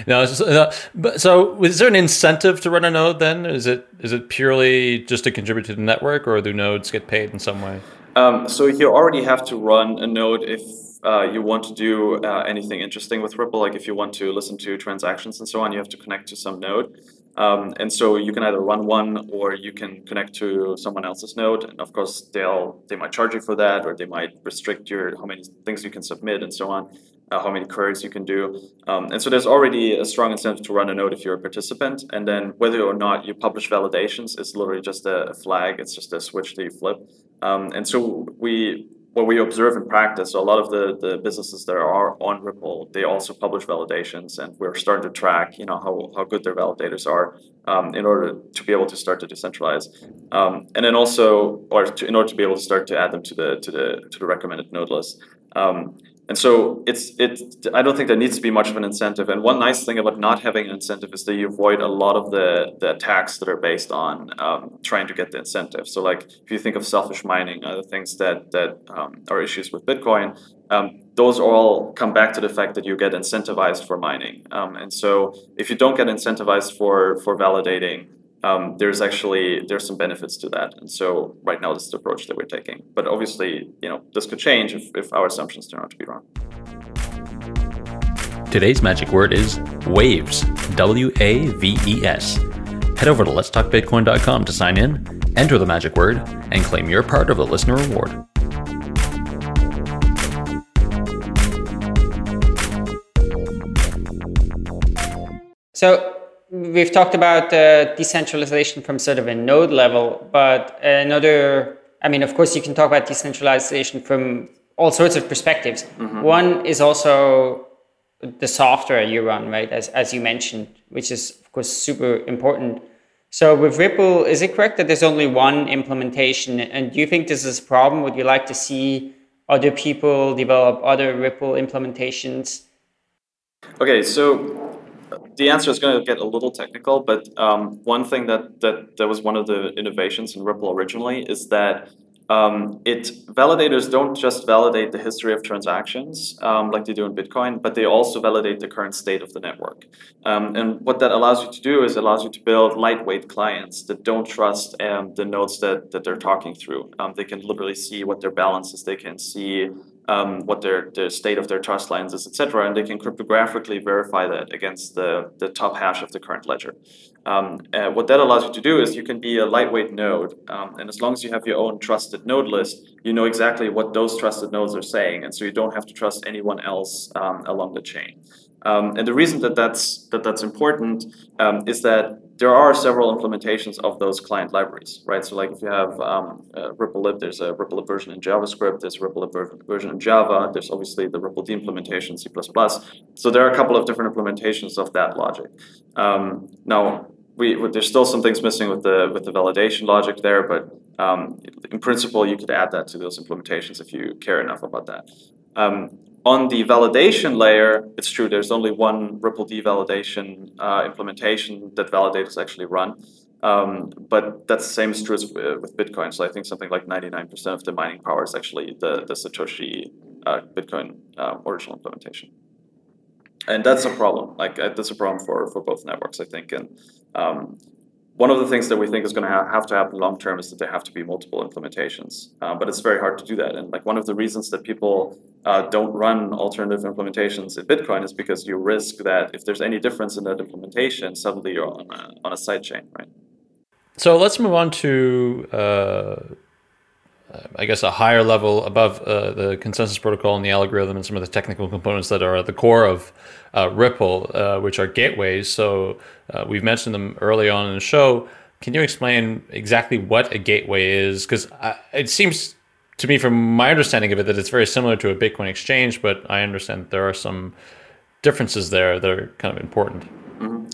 No, uh, but so is there an incentive to run a node? Then is it is it purely just to contribute to the network, or do nodes get paid in some way? Um, so you already have to run a node if uh, you want to do uh, anything interesting with Ripple, like if you want to listen to transactions and so on, you have to connect to some node. Um, and so you can either run one or you can connect to someone else's node. And of course, they'll they might charge you for that, or they might restrict your how many things you can submit and so on, uh, how many queries you can do. Um, and so there's already a strong incentive to run a node if you're a participant. And then whether or not you publish validations is literally just a flag. It's just a switch that you flip. Um, and so we what we observe in practice, so a lot of the, the businesses that are on Ripple, they also publish validations, and we're starting to track, you know, how, how good their validators are um, in order to be able to start to decentralize, um, and then also, or to, in order to be able to start to add them to the to the to the recommended node list. Um, and so it's it. I don't think there needs to be much of an incentive. And one nice thing about not having an incentive is that you avoid a lot of the the attacks that are based on um, trying to get the incentive. So like if you think of selfish mining, other things that that um, are issues with Bitcoin, um, those all come back to the fact that you get incentivized for mining. Um, and so if you don't get incentivized for for validating um, there's actually there's some benefits to that. And so right now this is the approach that we're taking. But obviously, you know, this could change if, if our assumptions turn out to be wrong. Today's magic word is waves. W A V E S. Head over to letstalkbitcoin.com to sign in, enter the magic word, and claim your part of the listener reward. So we've talked about uh, decentralization from sort of a node level, but another, I mean, of course, you can talk about decentralization from all sorts of perspectives. Mm-hmm. One is also the software you run, right? As, as you mentioned, which is, of course, super important. So with Ripple, is it correct that there's only one implementation? And do you think this is a problem? Would you like to see other people develop other Ripple implementations? Okay, so the answer is going to get a little technical, but um, one thing that, that that was one of the innovations in Ripple originally is that um, it validators don't just validate the history of transactions um, like they do in Bitcoin, but they also validate the current state of the network. Um, and what that allows you to do is it allows you to build lightweight clients that don't trust um, the nodes that, that they're talking through. Um, they can literally see what their balance is. They can see um, what their the state of their trust lines is, etc., and they can cryptographically verify that against the, the top hash of the current ledger. Um, uh, what that allows you to do is you can be a lightweight node, um, and as long as you have your own trusted node list, you know exactly what those trusted nodes are saying, and so you don't have to trust anyone else um, along the chain. Um, and the reason that that's that that's important um, is that there are several implementations of those client libraries, right? So like if you have um, uh, RippleLib, there's a RippleLib version in JavaScript, there's a RippleLib version in Java, there's obviously the RippleD implementation C++. So there are a couple of different implementations of that logic. Um, now, we, there's still some things missing with the with the validation logic there, but um, in principle, you could add that to those implementations if you care enough about that. Um, on the validation layer, it's true, there's only one RippleD validation uh, implementation that validators actually run. Um, but that's the same is true as with Bitcoin. So I think something like 99% of the mining power is actually the, the Satoshi uh, Bitcoin uh, original implementation. And that's a problem. Like uh, that's a problem for, for both networks, I think. And um, one of the things that we think is going to ha- have to happen long term is that there have to be multiple implementations. Uh, but it's very hard to do that. And like one of the reasons that people uh, don't run alternative implementations in Bitcoin is because you risk that if there's any difference in that implementation, suddenly you're on a, on a side chain, right? So let's move on to, uh, I guess, a higher level above uh, the consensus protocol and the algorithm and some of the technical components that are at the core of uh, Ripple, uh, which are gateways. So uh, we've mentioned them early on in the show. Can you explain exactly what a gateway is? Because it seems to me, from my understanding of it, that it's very similar to a Bitcoin exchange, but I understand there are some differences there that are kind of important. Mm-hmm.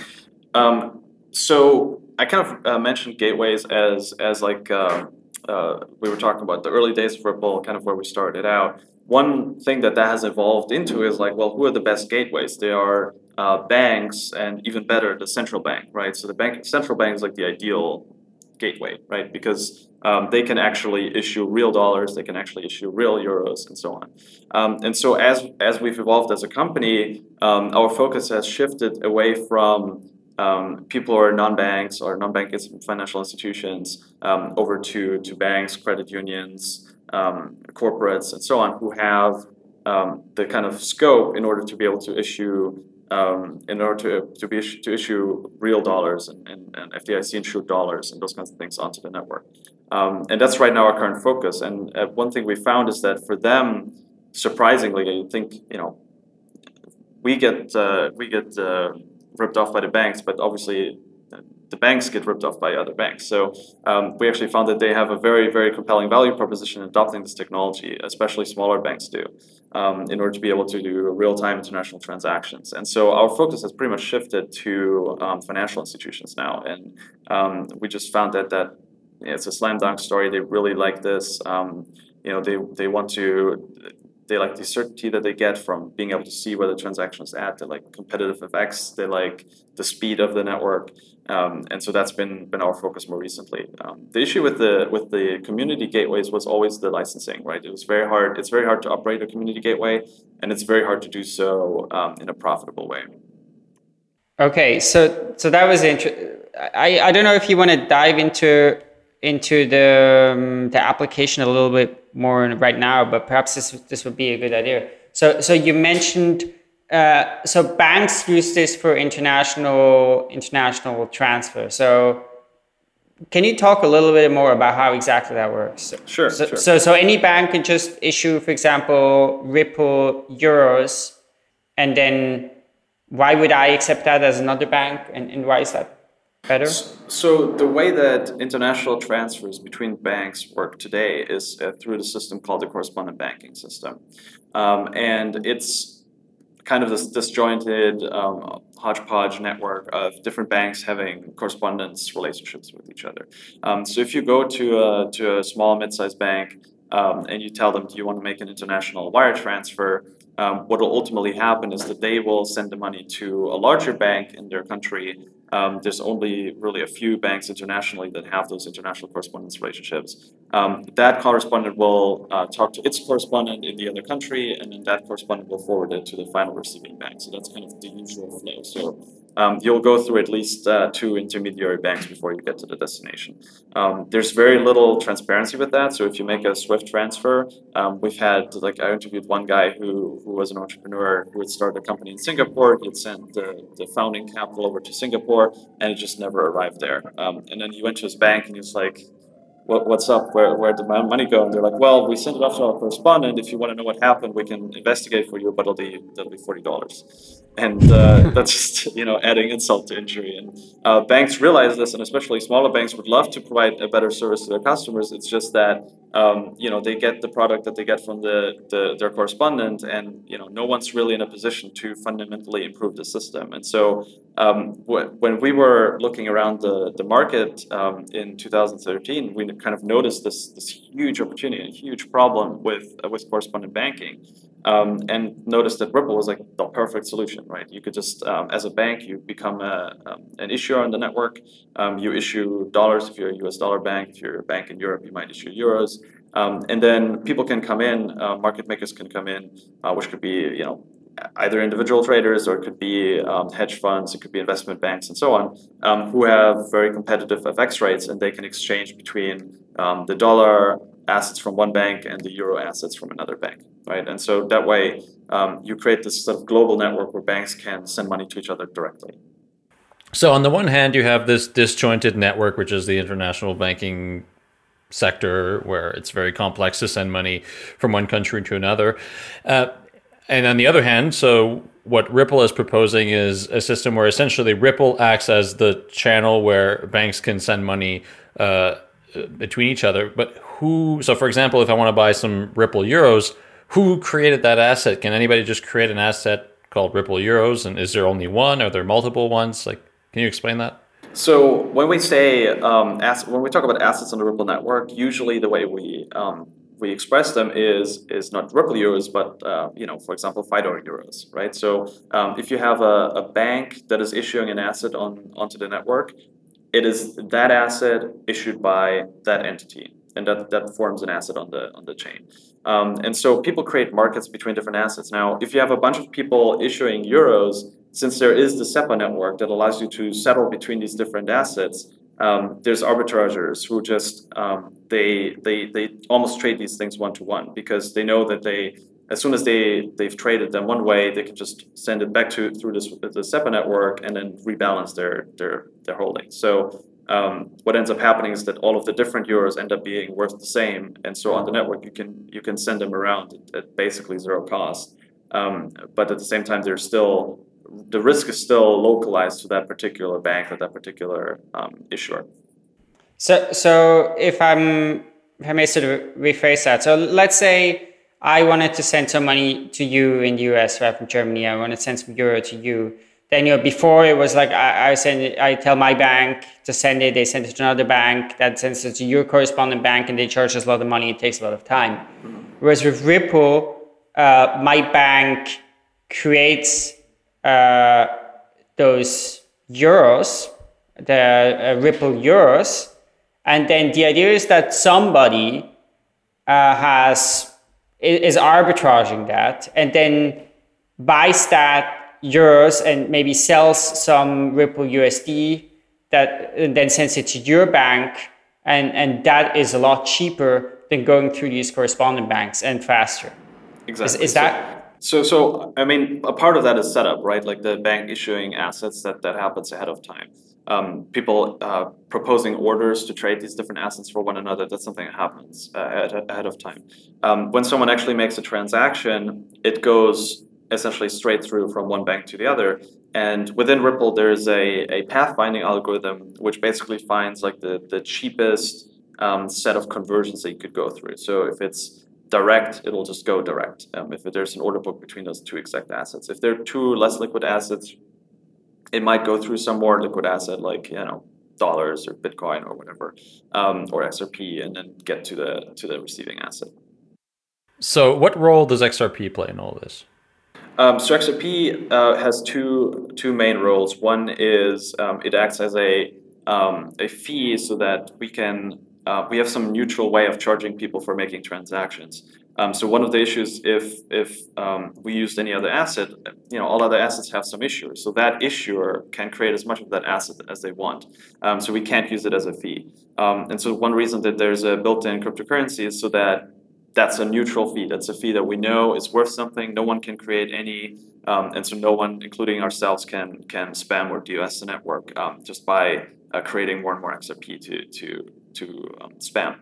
Um, so I kind of uh, mentioned gateways as as like uh, uh, we were talking about the early days of Ripple, kind of where we started out one thing that that has evolved into is like, well, who are the best gateways? They are uh, banks, and even better, the central bank, right? So the bank, central bank is like the ideal gateway, right? Because um, they can actually issue real dollars, they can actually issue real euros, and so on. Um, and so as as we've evolved as a company, um, our focus has shifted away from um, people or non-banks or non-bank financial institutions um, over to to banks, credit unions um, corporates and so on who have um, the kind of scope in order to be able to issue um, in order to, to be to issue real dollars and, and, and, FDIC insured dollars and those kinds of things onto the network. Um, and that's right now our current focus. And uh, one thing we found is that for them, surprisingly, I think you know we get uh, we get uh, ripped off by the banks, but obviously the banks get ripped off by other banks. So um, we actually found that they have a very, very compelling value proposition in adopting this technology, especially smaller banks do, um, in order to be able to do real-time international transactions. And so our focus has pretty much shifted to um, financial institutions now, and um, we just found that that it's a slam dunk story. They really like this. Um, you know, they they want to they like the certainty that they get from being able to see where the transaction is at. They like competitive FX. They like the speed of the network, um, and so that's been been our focus more recently. Um, the issue with the with the community gateways was always the licensing, right? It was very hard. It's very hard to operate a community gateway, and it's very hard to do so um, in a profitable way. Okay, so so that was interesting. I I don't know if you want to dive into into the um, the application a little bit more right now, but perhaps this this would be a good idea. So so you mentioned uh, so banks use this for international international transfer. So can you talk a little bit more about how exactly that works? Sure. So sure. so, so any bank can just issue, for example, Ripple euros, and then why would I accept that as another bank, and, and why is that? Better? So the way that international transfers between banks work today is uh, through the system called the correspondent banking system, um, and it's kind of this disjointed um, hodgepodge network of different banks having correspondence relationships with each other. Um, so if you go to a, to a small mid-sized bank um, and you tell them, do you want to make an international wire transfer? Um, what will ultimately happen is that they will send the money to a larger bank in their country um, there's only really a few banks internationally that have those international correspondence relationships. Um, that correspondent will uh, talk to its correspondent in the other country, and then that correspondent will forward it to the final receiving bank. So that's kind of the usual flow. So um, you'll go through at least uh, two intermediary banks before you get to the destination. Um, there's very little transparency with that. So if you make a SWIFT transfer, um, we've had like I interviewed one guy who, who was an entrepreneur who had started a company in Singapore. He'd sent the, the founding capital over to Singapore, and it just never arrived there. Um, and then he went to his bank and he was like, what, what's up? Where, where did my money go? And they're like, well, we sent it off to our correspondent. If you want to know what happened, we can investigate for you, but it'll be, it'll be $40. And uh, that's just you know adding insult to injury. And uh, banks realize this, and especially smaller banks would love to provide a better service to their customers. It's just that um, you know they get the product that they get from the, the, their correspondent, and you know no one's really in a position to fundamentally improve the system. And so um, when we were looking around the the market um, in 2013, we kind of noticed this this huge opportunity, a huge problem with uh, with correspondent banking um, and noticed that Ripple was like the perfect solution, right? You could just, um, as a bank, you become a, um, an issuer on the network. Um, you issue dollars if you're a US dollar bank. If you're a bank in Europe, you might issue euros. Um, and then people can come in, uh, market makers can come in, uh, which could be, you know, either individual traders or it could be um, hedge funds, it could be investment banks and so on, who have very competitive FX rates and they can exchange between the dollar assets from one bank and the euro assets from another bank, right? And so that way um, you create this sort of global network where banks can send money to each other directly. So on the one hand, you have this disjointed network, which is the international banking sector, where it's very complex to send money from one country to another. Uh, and on the other hand, so what Ripple is proposing is a system where essentially Ripple acts as the channel where banks can send money uh, between each other. But who? So, for example, if I want to buy some Ripple euros, who created that asset? Can anybody just create an asset called Ripple euros? And is there only one? Are there multiple ones? Like, can you explain that? So when we say um, when we talk about assets on the Ripple network, usually the way we um, we express them is is not Ripple euros, but uh, you know, for example, Fidor euros, right? So um, if you have a, a bank that is issuing an asset on onto the network, it is that asset issued by that entity, and that, that forms an asset on the on the chain. Um, and so people create markets between different assets. Now, if you have a bunch of people issuing euros, since there is the SEPA network that allows you to settle between these different assets, um, there's arbitrageurs who just um, they they they almost trade these things one to one because they know that they as soon as they they've traded them one way, they can just send it back to through this the SEPA network and then rebalance their their their holdings. So um, what ends up happening is that all of the different euros end up being worth the same, and so on the network you can you can send them around at, at basically zero cost. Um, but at the same time, there's still the risk is still localized to that particular bank or that particular um, issuer. So, so if I'm if I may sort of rephrase that, so let's say I wanted to send some money to you in the US right from Germany. I want to send some euro to you then you know before it was like I, I send I tell my bank to send it, they send it to another bank that sends it to your correspondent bank, and they charge us a lot of money. It takes a lot of time. Mm-hmm. Whereas with Ripple, uh, my bank creates uh, those euros, the uh, Ripple euros, and then the idea is that somebody uh, has is arbitraging that, and then buys that euros and maybe sells some Ripple USD that then sends it to your bank. And, and that is a lot cheaper than going through these correspondent banks and faster. Exactly. Is, is that? So, so I mean, a part of that is setup, right? Like the bank issuing assets that, that happens ahead of time. Um, people uh, proposing orders to trade these different assets for one another. That's something that happens uh, ahead, ahead of time. Um, when someone actually makes a transaction, it goes essentially straight through from one bank to the other. And within Ripple, there's a, a pathfinding algorithm which basically finds like the, the cheapest um, set of conversions that you could go through. So if it's direct, it'll just go direct. Um, if there's an order book between those two exact assets. If there are two less liquid assets, it might go through some more liquid asset like you know dollars or Bitcoin or whatever, um, or XRP, and then get to the to the receiving asset. So, what role does XRP play in all this? Um, so uh, has two two main roles. One is um, it acts as a um, a fee so that we can uh, we have some neutral way of charging people for making transactions. Um, so one of the issues if if um, we used any other asset, you know, all other assets have some issuers. So that issuer can create as much of that asset as they want. Um, so we can't use it as a fee. and so one reason that there's a built-in cryptocurrency is so that that's a neutral fee. That's a fee that we know is worth something. No one can create any, um, and so no one, including ourselves, can can spam or DOS the network um, just by uh, creating more and more XRP to to to um, spam.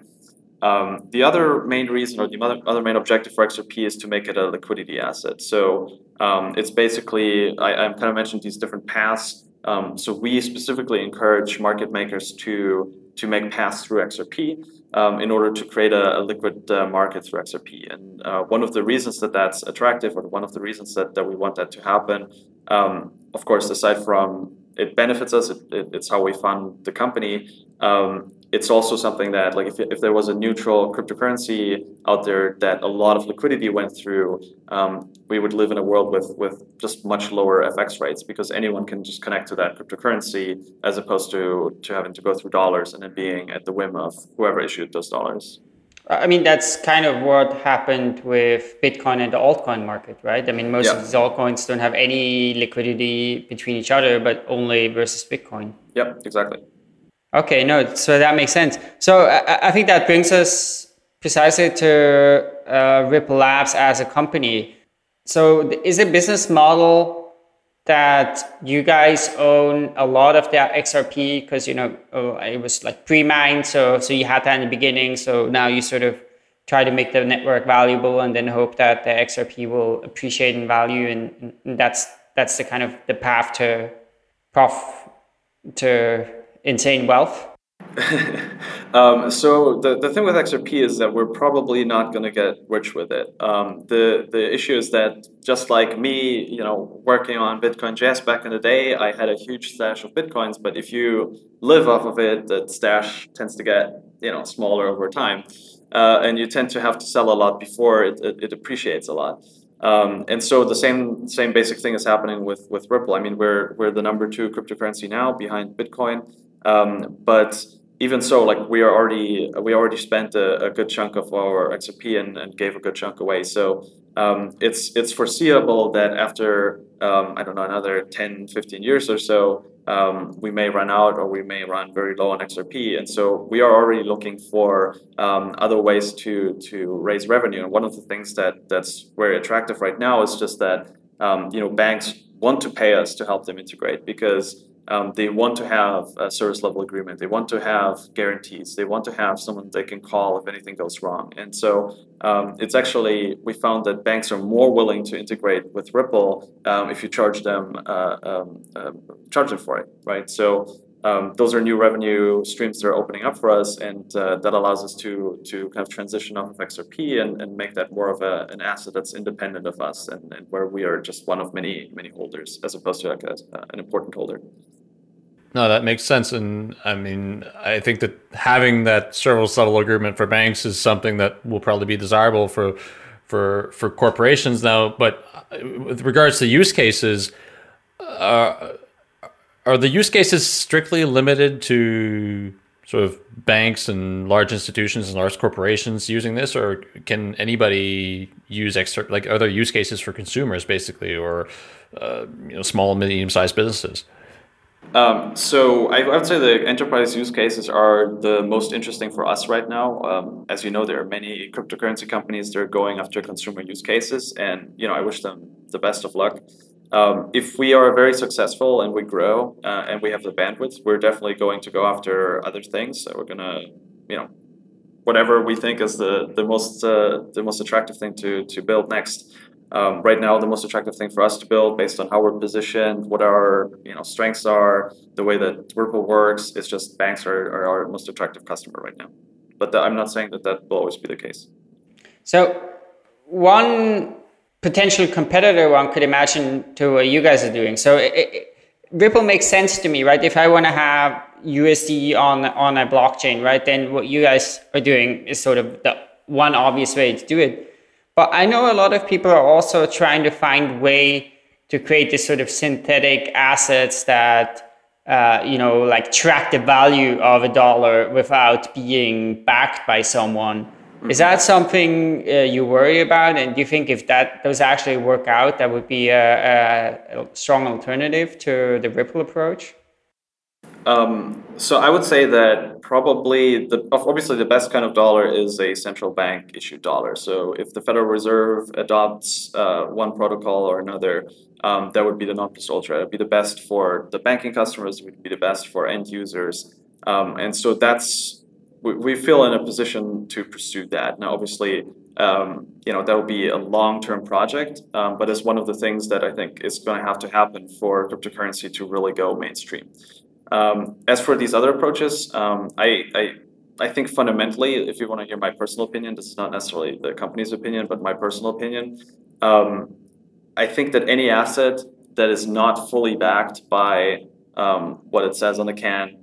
Um, the other main reason, or the other, other main objective for XRP, is to make it a liquidity asset. So Um, it's basically I, I kind of mentioned these different paths. Um, so we specifically encourage market makers to to make paths through XRP um, in order to create a, a liquid uh, market through XRP. And uh, one of the reasons that that's attractive, or one of the reasons that, that we want that to happen, um, of course, aside from it benefits us, it, it, it's how we fund the company. Um, it's also something that like if, if there was a neutral cryptocurrency out there that a lot of liquidity went through um, we would live in a world with with just much lower fx rates because anyone can just connect to that cryptocurrency as opposed to to having to go through dollars and it being at the whim of whoever issued those dollars I mean, that's kind of what happened with Bitcoin and the altcoin market, right? I mean, most yeah. of these altcoins don't have any liquidity between each other, but only versus Bitcoin. Yep, exactly. Okay, no, so that makes sense. So I, I think that brings us precisely to uh, Ripple Labs as a company. So is the business model that you guys own a lot of that XRP because you know oh, it was like pre-mined, so so you had that in the beginning. So now you sort of try to make the network valuable and then hope that the XRP will appreciate in value, and, and that's that's the kind of the path to prof to insane wealth? um, so the, the thing with XRP is that we're probably not going to get rich with it. Um, the the issue is that just like me, you know, working on Bitcoin JS back in the day, I had a huge stash of bitcoins. But if you live off of it, that stash tends to get you know smaller over time, uh, and you tend to have to sell a lot before it, it, it appreciates a lot. Um, and so the same same basic thing is happening with with Ripple. I mean, we're we're the number two cryptocurrency now behind Bitcoin. Um, but even so, like we are already we already spent a, a good chunk of our XRP and, and, gave a good chunk away. So um, it's it's foreseeable that after um, I don't know another 10, 15 years or so, um, we may run out or we may run very low on XRP. And so we are already looking for um, other ways to to raise revenue. And one of the things that that's very attractive right now is just that um, you know banks want to pay us to help them integrate because um, they want to have a service level agreement. They want to have guarantees. They want to have someone they can call if anything goes wrong. And so um, it's actually, we found that banks are more willing to integrate with Ripple um, if you charge them, uh, um, uh, charge them for it, right? So um, those are new revenue streams that are opening up for us, and uh, that allows us to to kind of transition off of XRP and, and make that more of a, an asset that's independent of us, and, and where we are just one of many many holders, as opposed to like a, an important holder. No, that makes sense. And I mean, I think that having that service level agreement for banks is something that will probably be desirable for for for corporations now. But with regards to use cases, uh, are the use cases strictly limited to sort of banks and large institutions and large corporations using this, or can anybody use extra? Like, are there use cases for consumers, basically, or uh, you know, small and medium sized businesses? Um, so I, would say the enterprise use cases are the most interesting for us right now. Um, as you know, there are many cryptocurrency companies that are going after consumer use cases, and you know I wish them the best of luck. Um, if we are very successful and we grow uh, and we have the bandwidth, we're definitely going to go after other things. So we're gonna, you know, whatever we think is the the most uh, the most attractive thing to to build next. Um, right now, the most attractive thing for us to build, based on how we're positioned, what our you know strengths are, the way that Ripple works, is just banks are, are our most attractive customer right now. But I'm not saying that that will always be the case. So, one potential competitor one could imagine to what you guys are doing. So, it, it, Ripple makes sense to me, right? If I want to have USD on on a blockchain, right, then what you guys are doing is sort of the one obvious way to do it. But I know a lot of people are also trying to find way to create this sort of synthetic assets that uh, you know like track the value of a dollar without being backed by someone. Mm-hmm. Is that something uh, you worry about? And do you think if that those actually work out, that would be a, a strong alternative to the Ripple approach? Um, so I would say that probably the obviously the best kind of dollar is a central bank issued dollar. So if the Federal Reserve adopts uh, one protocol or another, um, that would be the non plus ultra. It would be the best for the banking customers. It would be the best for end users. Um, and so that's we, we feel in a position to pursue that. Now, obviously, um, you know that will be a long-term project, um, but it's one of the things that I think is going to have to happen for cryptocurrency to really go mainstream. Um, as for these other approaches, um, I, I, I think fundamentally, if you want to hear my personal opinion, this is not necessarily the company's opinion, but my personal opinion. Um, I think that any asset that is not fully backed by um, what it says on the can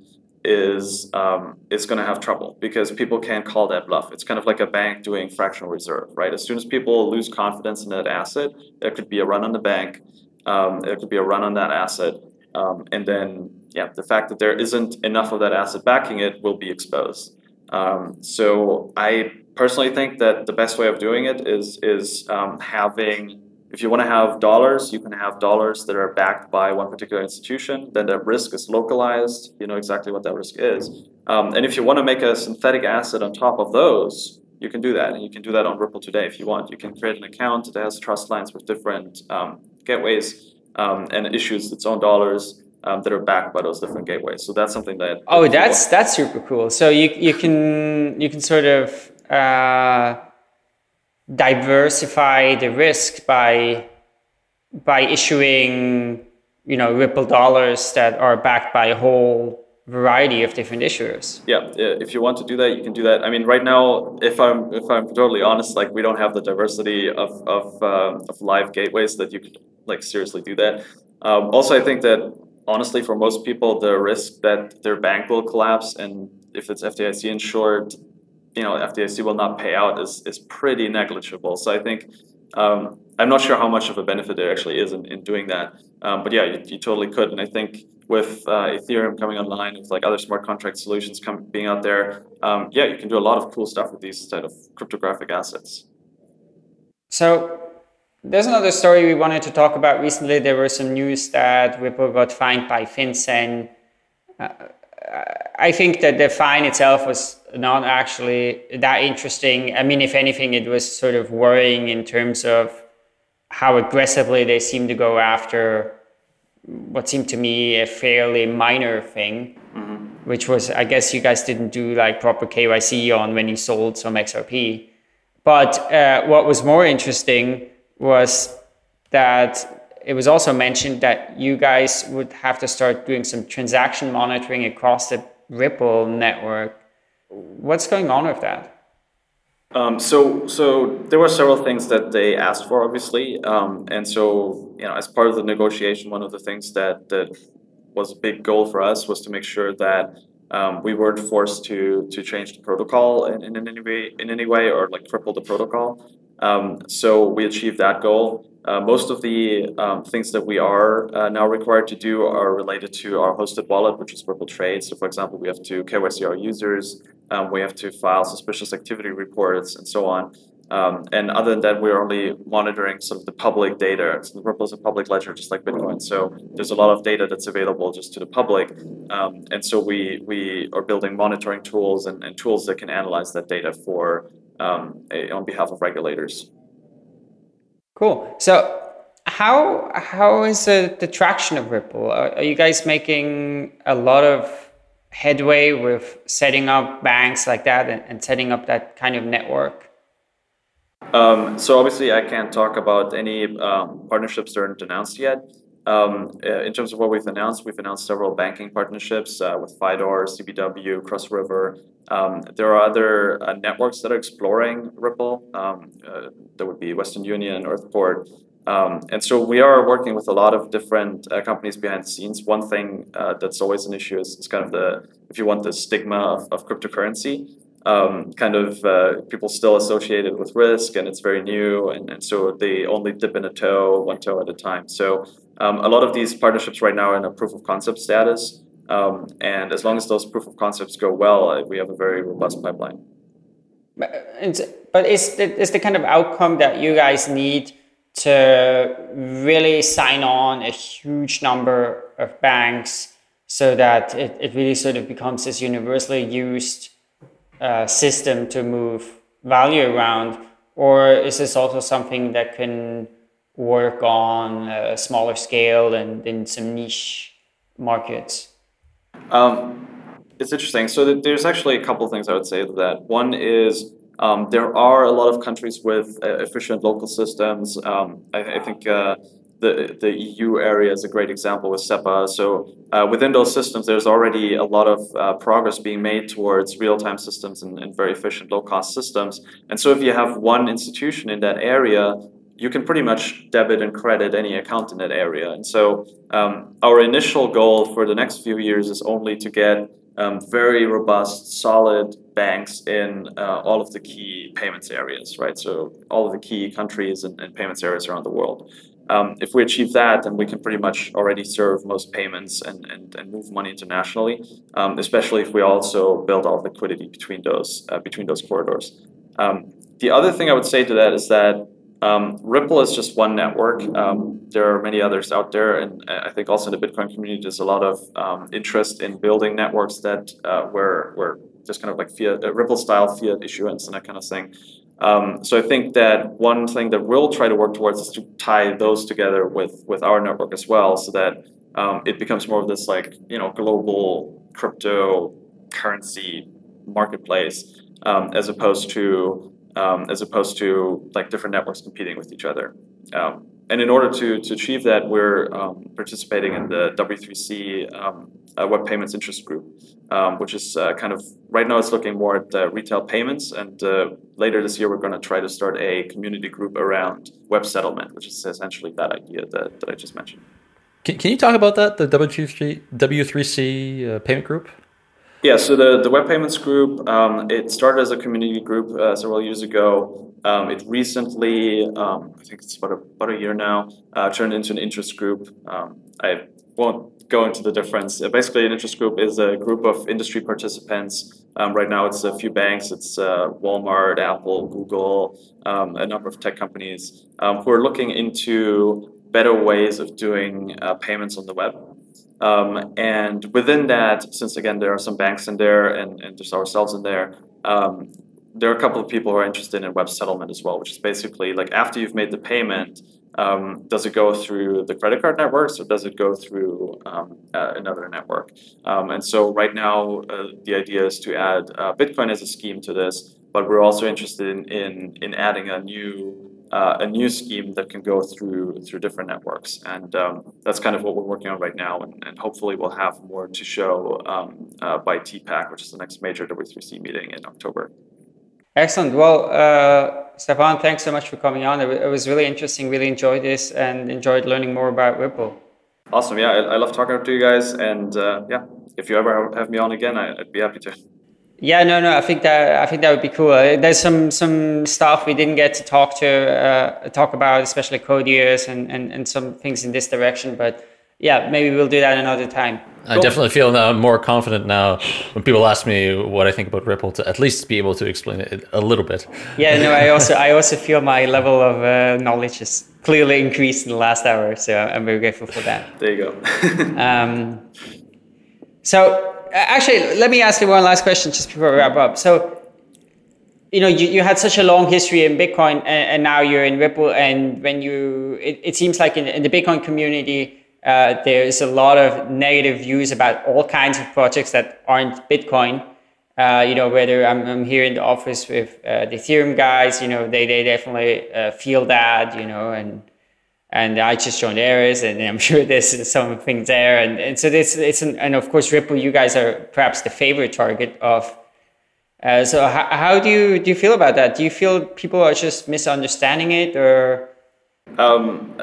is um, is going to have trouble because people can't call that bluff. It's kind of like a bank doing fractional reserve, right? As soon as people lose confidence in that asset, there could be a run on the bank, um, there could be a run on that asset, um, and then yeah, the fact that there isn't enough of that asset backing it will be exposed. Um, so I personally think that the best way of doing it is is um, having if you want to have dollars, you can have dollars that are backed by one particular institution. Then the risk is localized. You know exactly what that risk is. Um, and if you want to make a synthetic asset on top of those, you can do that. And you can do that on Ripple today if you want. You can create an account that has trust lines with different um, gateways um, and issues its own dollars. Um, that are backed by those different gateways. So that's something that. Oh, that's that's super cool. So you you can you can sort of uh, diversify the risk by by issuing you know Ripple dollars that are backed by a whole variety of different issuers. Yeah, if you want to do that, you can do that. I mean, right now, if I'm if I'm totally honest, like we don't have the diversity of of, uh, of live gateways that you could like seriously do that. Um, also, I think that honestly, for most people, the risk that their bank will collapse and if it's FDIC insured, you know FDIC will not pay out is is pretty negligible. So I think um, I'm not sure how much of a benefit there actually is in, in doing that. Um, but yeah, you, you, totally could. And I think with uh, Ethereum coming online, with like other smart contract solutions come, being out there, um, yeah, you can do a lot of cool stuff with these kind of cryptographic assets. So there's another story we wanted to talk about recently. There was some news that Ripple got fined by FinCEN. Uh, I think that the fine itself was not actually that interesting. I mean, if anything, it was sort of worrying in terms of how aggressively they seem to go after what seemed to me a fairly minor thing, mm-hmm. which was, I guess you guys didn't do like proper KYC on when you sold some XRP. But uh, what was more interesting was that it was also mentioned that you guys would have to start doing some transaction monitoring across the Ripple network. What's going on with that? Um, so, so there were several things that they asked for, obviously, um, and so you know, as part of the negotiation, one of the things that that was a big goal for us was to make sure that um, we weren't forced to to change the protocol in, in any way in any way or like cripple the protocol. Um, so we achieved that goal. Uh, most of the um, things that we are uh, now required to do are related to our hosted wallet, which is Ripple Trade. So, for example, we have to KYC our users, um, we have to file suspicious activity reports, and so on. Um, and other than that, we're only monitoring sort of the public data. So Ripple is a public ledger, just like Bitcoin. So there's a lot of data that's available just to the public. Um, and so we we are building monitoring tools and, and tools that can analyze that data for um, a, on behalf of regulators. Cool. So how how is the, the traction of Ripple? Are, are, you guys making a lot of headway with setting up banks like that and, and setting up that kind of network? Um, so obviously, I can't talk about any um, partnerships that aren't announced yet. Um, uh, in terms of what we've announced, we've announced several banking partnerships uh, with Fidor, CBW, Cross River. Um, there are other uh, networks that are exploring Ripple. Um, uh, there would be Western Union, Earthport. Um, and so we are working with a lot of different uh, companies behind the scenes. One thing uh, that's always an issue is, is, kind of the, if you want, the stigma of, of cryptocurrency. Um, kind of uh, people still associated with risk and it's very new and, and so they only dip in a toe one toe at a time so um, a lot of these partnerships right now are in a proof of concept status, um, and as long as those proof of concepts go well, uh, we have a very robust pipeline. But, but is is the kind of outcome that you guys need to really sign on a huge number of banks so that it, it really sort of becomes this universally used uh, system to move value around? Or is this also something that can work on a smaller scale and in some niche markets? Um, it's interesting. So there's actually a couple things I would say to that. One is Um, there are a lot of countries with uh, efficient local systems. Um, I, I, think uh, the the EU area is a great example with SEPA. So uh, within those systems, there's already a lot of uh, progress being made towards real-time systems and, and very efficient, low-cost systems. And so if you have one institution in that area, you can pretty much debit and credit any account in that area. And so um, our initial goal for the next few years is only to get um, very robust, solid banks in uh, all of the key payments areas, right? So all of the key countries and, and payments areas around the world. Um, if we achieve that, then we can pretty much already serve most payments and, and, and move money internationally, um, especially if we also build all liquidity between those uh, between those corridors. Um, the other thing I would say to that is that um, Ripple is just one network. Um, there are many others out there, and I think also in the Bitcoin community, there's a lot of um, interest in building networks that uh, where where just kind of like fiat, uh, Ripple style fiat issuance and that kind of thing. Um, so I think that one thing that we'll try to work towards is to tie those together with with our network as well, so that um, it becomes more of this like you know global cryptocurrency marketplace um, as opposed to um, as opposed to like different networks competing with each other. Um, and in order to, to achieve that, we're um, participating in the W3C um, uh, Web Payments Interest Group, um, which is uh, kind of right now it's looking more at uh, retail payments. And uh, later this year, we're going to try to start a community group around web settlement, which is essentially that idea that, that I just mentioned. Can, can you talk about that, the W3C, W3C uh, payment group? Yeah, so the, the Web Payments Group, um, it started as a community group uh, several years ago. Um, it recently, um, I think it's about a, about a year now, uh, turned into an interest group. Um, I won't go into the difference. Uh, basically, an interest group is a group of industry participants. Um, right now, it's a few banks. It's uh, Walmart, Apple, Google, um, a number of tech companies who are looking into better ways of doing uh, payments on the web. Um, and within that, since again there are some banks in there and, and there's ourselves in there, um, there are a couple of people who are interested in web settlement as well, which is basically like after you've made the payment, um, does it go through the credit card networks or does it go through um, uh, another network? Um, and so right now, uh, the idea is to add uh, Bitcoin as a scheme to this, but we're also interested in, in, in adding a new uh, a new scheme that can go through through different networks, and um, that's kind of what we're working on right now. And, and hopefully, we'll have more to show um, uh, by TPAC, which is the next major W3C meeting in October. Excellent. Well, uh, Stefan, thanks so much for coming on. It, it, was really interesting. Really enjoyed this and enjoyed learning more about Ripple. Awesome. Yeah, I, I love talking to you guys, and uh, yeah, if you ever have me on again, I, I'd be happy to. Yeah, no, no. I think that I think that would be cool. Uh, there's some some stuff we didn't get to talk to uh, talk about, especially Codius and, and and some things in this direction. But yeah, maybe we'll do that another time. I cool. definitely feel now more confident now when people ask me what I think about Ripple to at least be able to explain it a little bit. Yeah, no, I also I also feel my level of uh, knowledge is clearly increased in the last hour, so I'm very grateful for that. There you go. um, so actually, let me ask you one last question just before we wrap up. So, you know, you, you had such a long history in Bitcoin and, and now you're in Ripple. And when you, it, it seems like in, in the Bitcoin community, uh, there's a lot of negative views about all kinds of projects that aren't Bitcoin. Uh, you know, whether I'm, I'm, here in the office with uh, the Ethereum guys, you know, they, they definitely uh, feel that, you know, and and I just joined Eris, and I'm sure there's some things there. And, and so this, it's an, and of course Ripple, you guys are perhaps the favorite target of. Uh, so how, how do you do you feel about that? Do you feel people are just misunderstanding it, or? Um,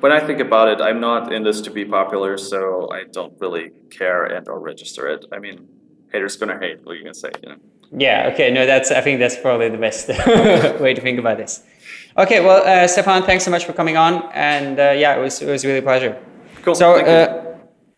when I think about it, I'm not in this to be popular, so I don't really care and or register it. I mean, haters gonna hate. What are you gonna say? You know? Yeah. Okay. No, that's. I think that's probably the best way to think about this. Okay, well, uh, Stefan, thanks so much for coming on, and uh, yeah, it was it was really a pleasure. Cool. So, uh,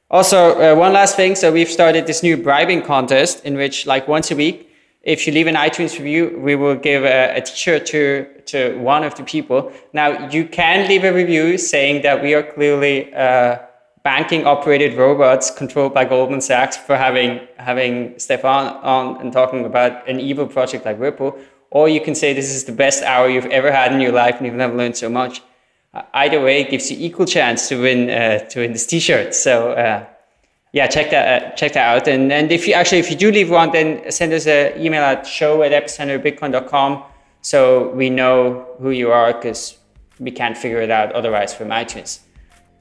also uh, one last thing. So we've started this new bribing contest in which, like, once a week, if you leave an iTunes review, we will give a, a T-shirt to to one of the people. Now, you can leave a review saying that we are clearly uh, banking operated robots controlled by Goldman Sachs for having having Stefan on and talking about an evil project like Ripple or you can say this is the best hour you've ever had in your life and you've never learned so much. Uh, either way, it gives you equal chance to win uh, to win this T-shirt. So uh, yeah, check that uh, check that out. And and if you actually if you do leave one, then send us an email at show at epicenterbitcoin.com so we know who you are because we can't figure it out otherwise from iTunes.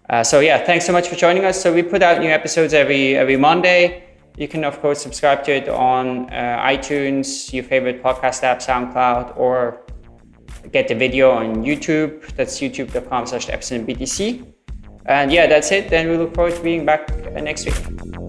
Uh, so yeah, thanks so much for joining us. So we put out new episodes every every Monday. You can of course subscribe to it on uh, iTunes, your favorite podcast app, SoundCloud, or get the video on YouTube. That's youtube.com slash BTC. And yeah, that's it. Then we look forward to being back next week.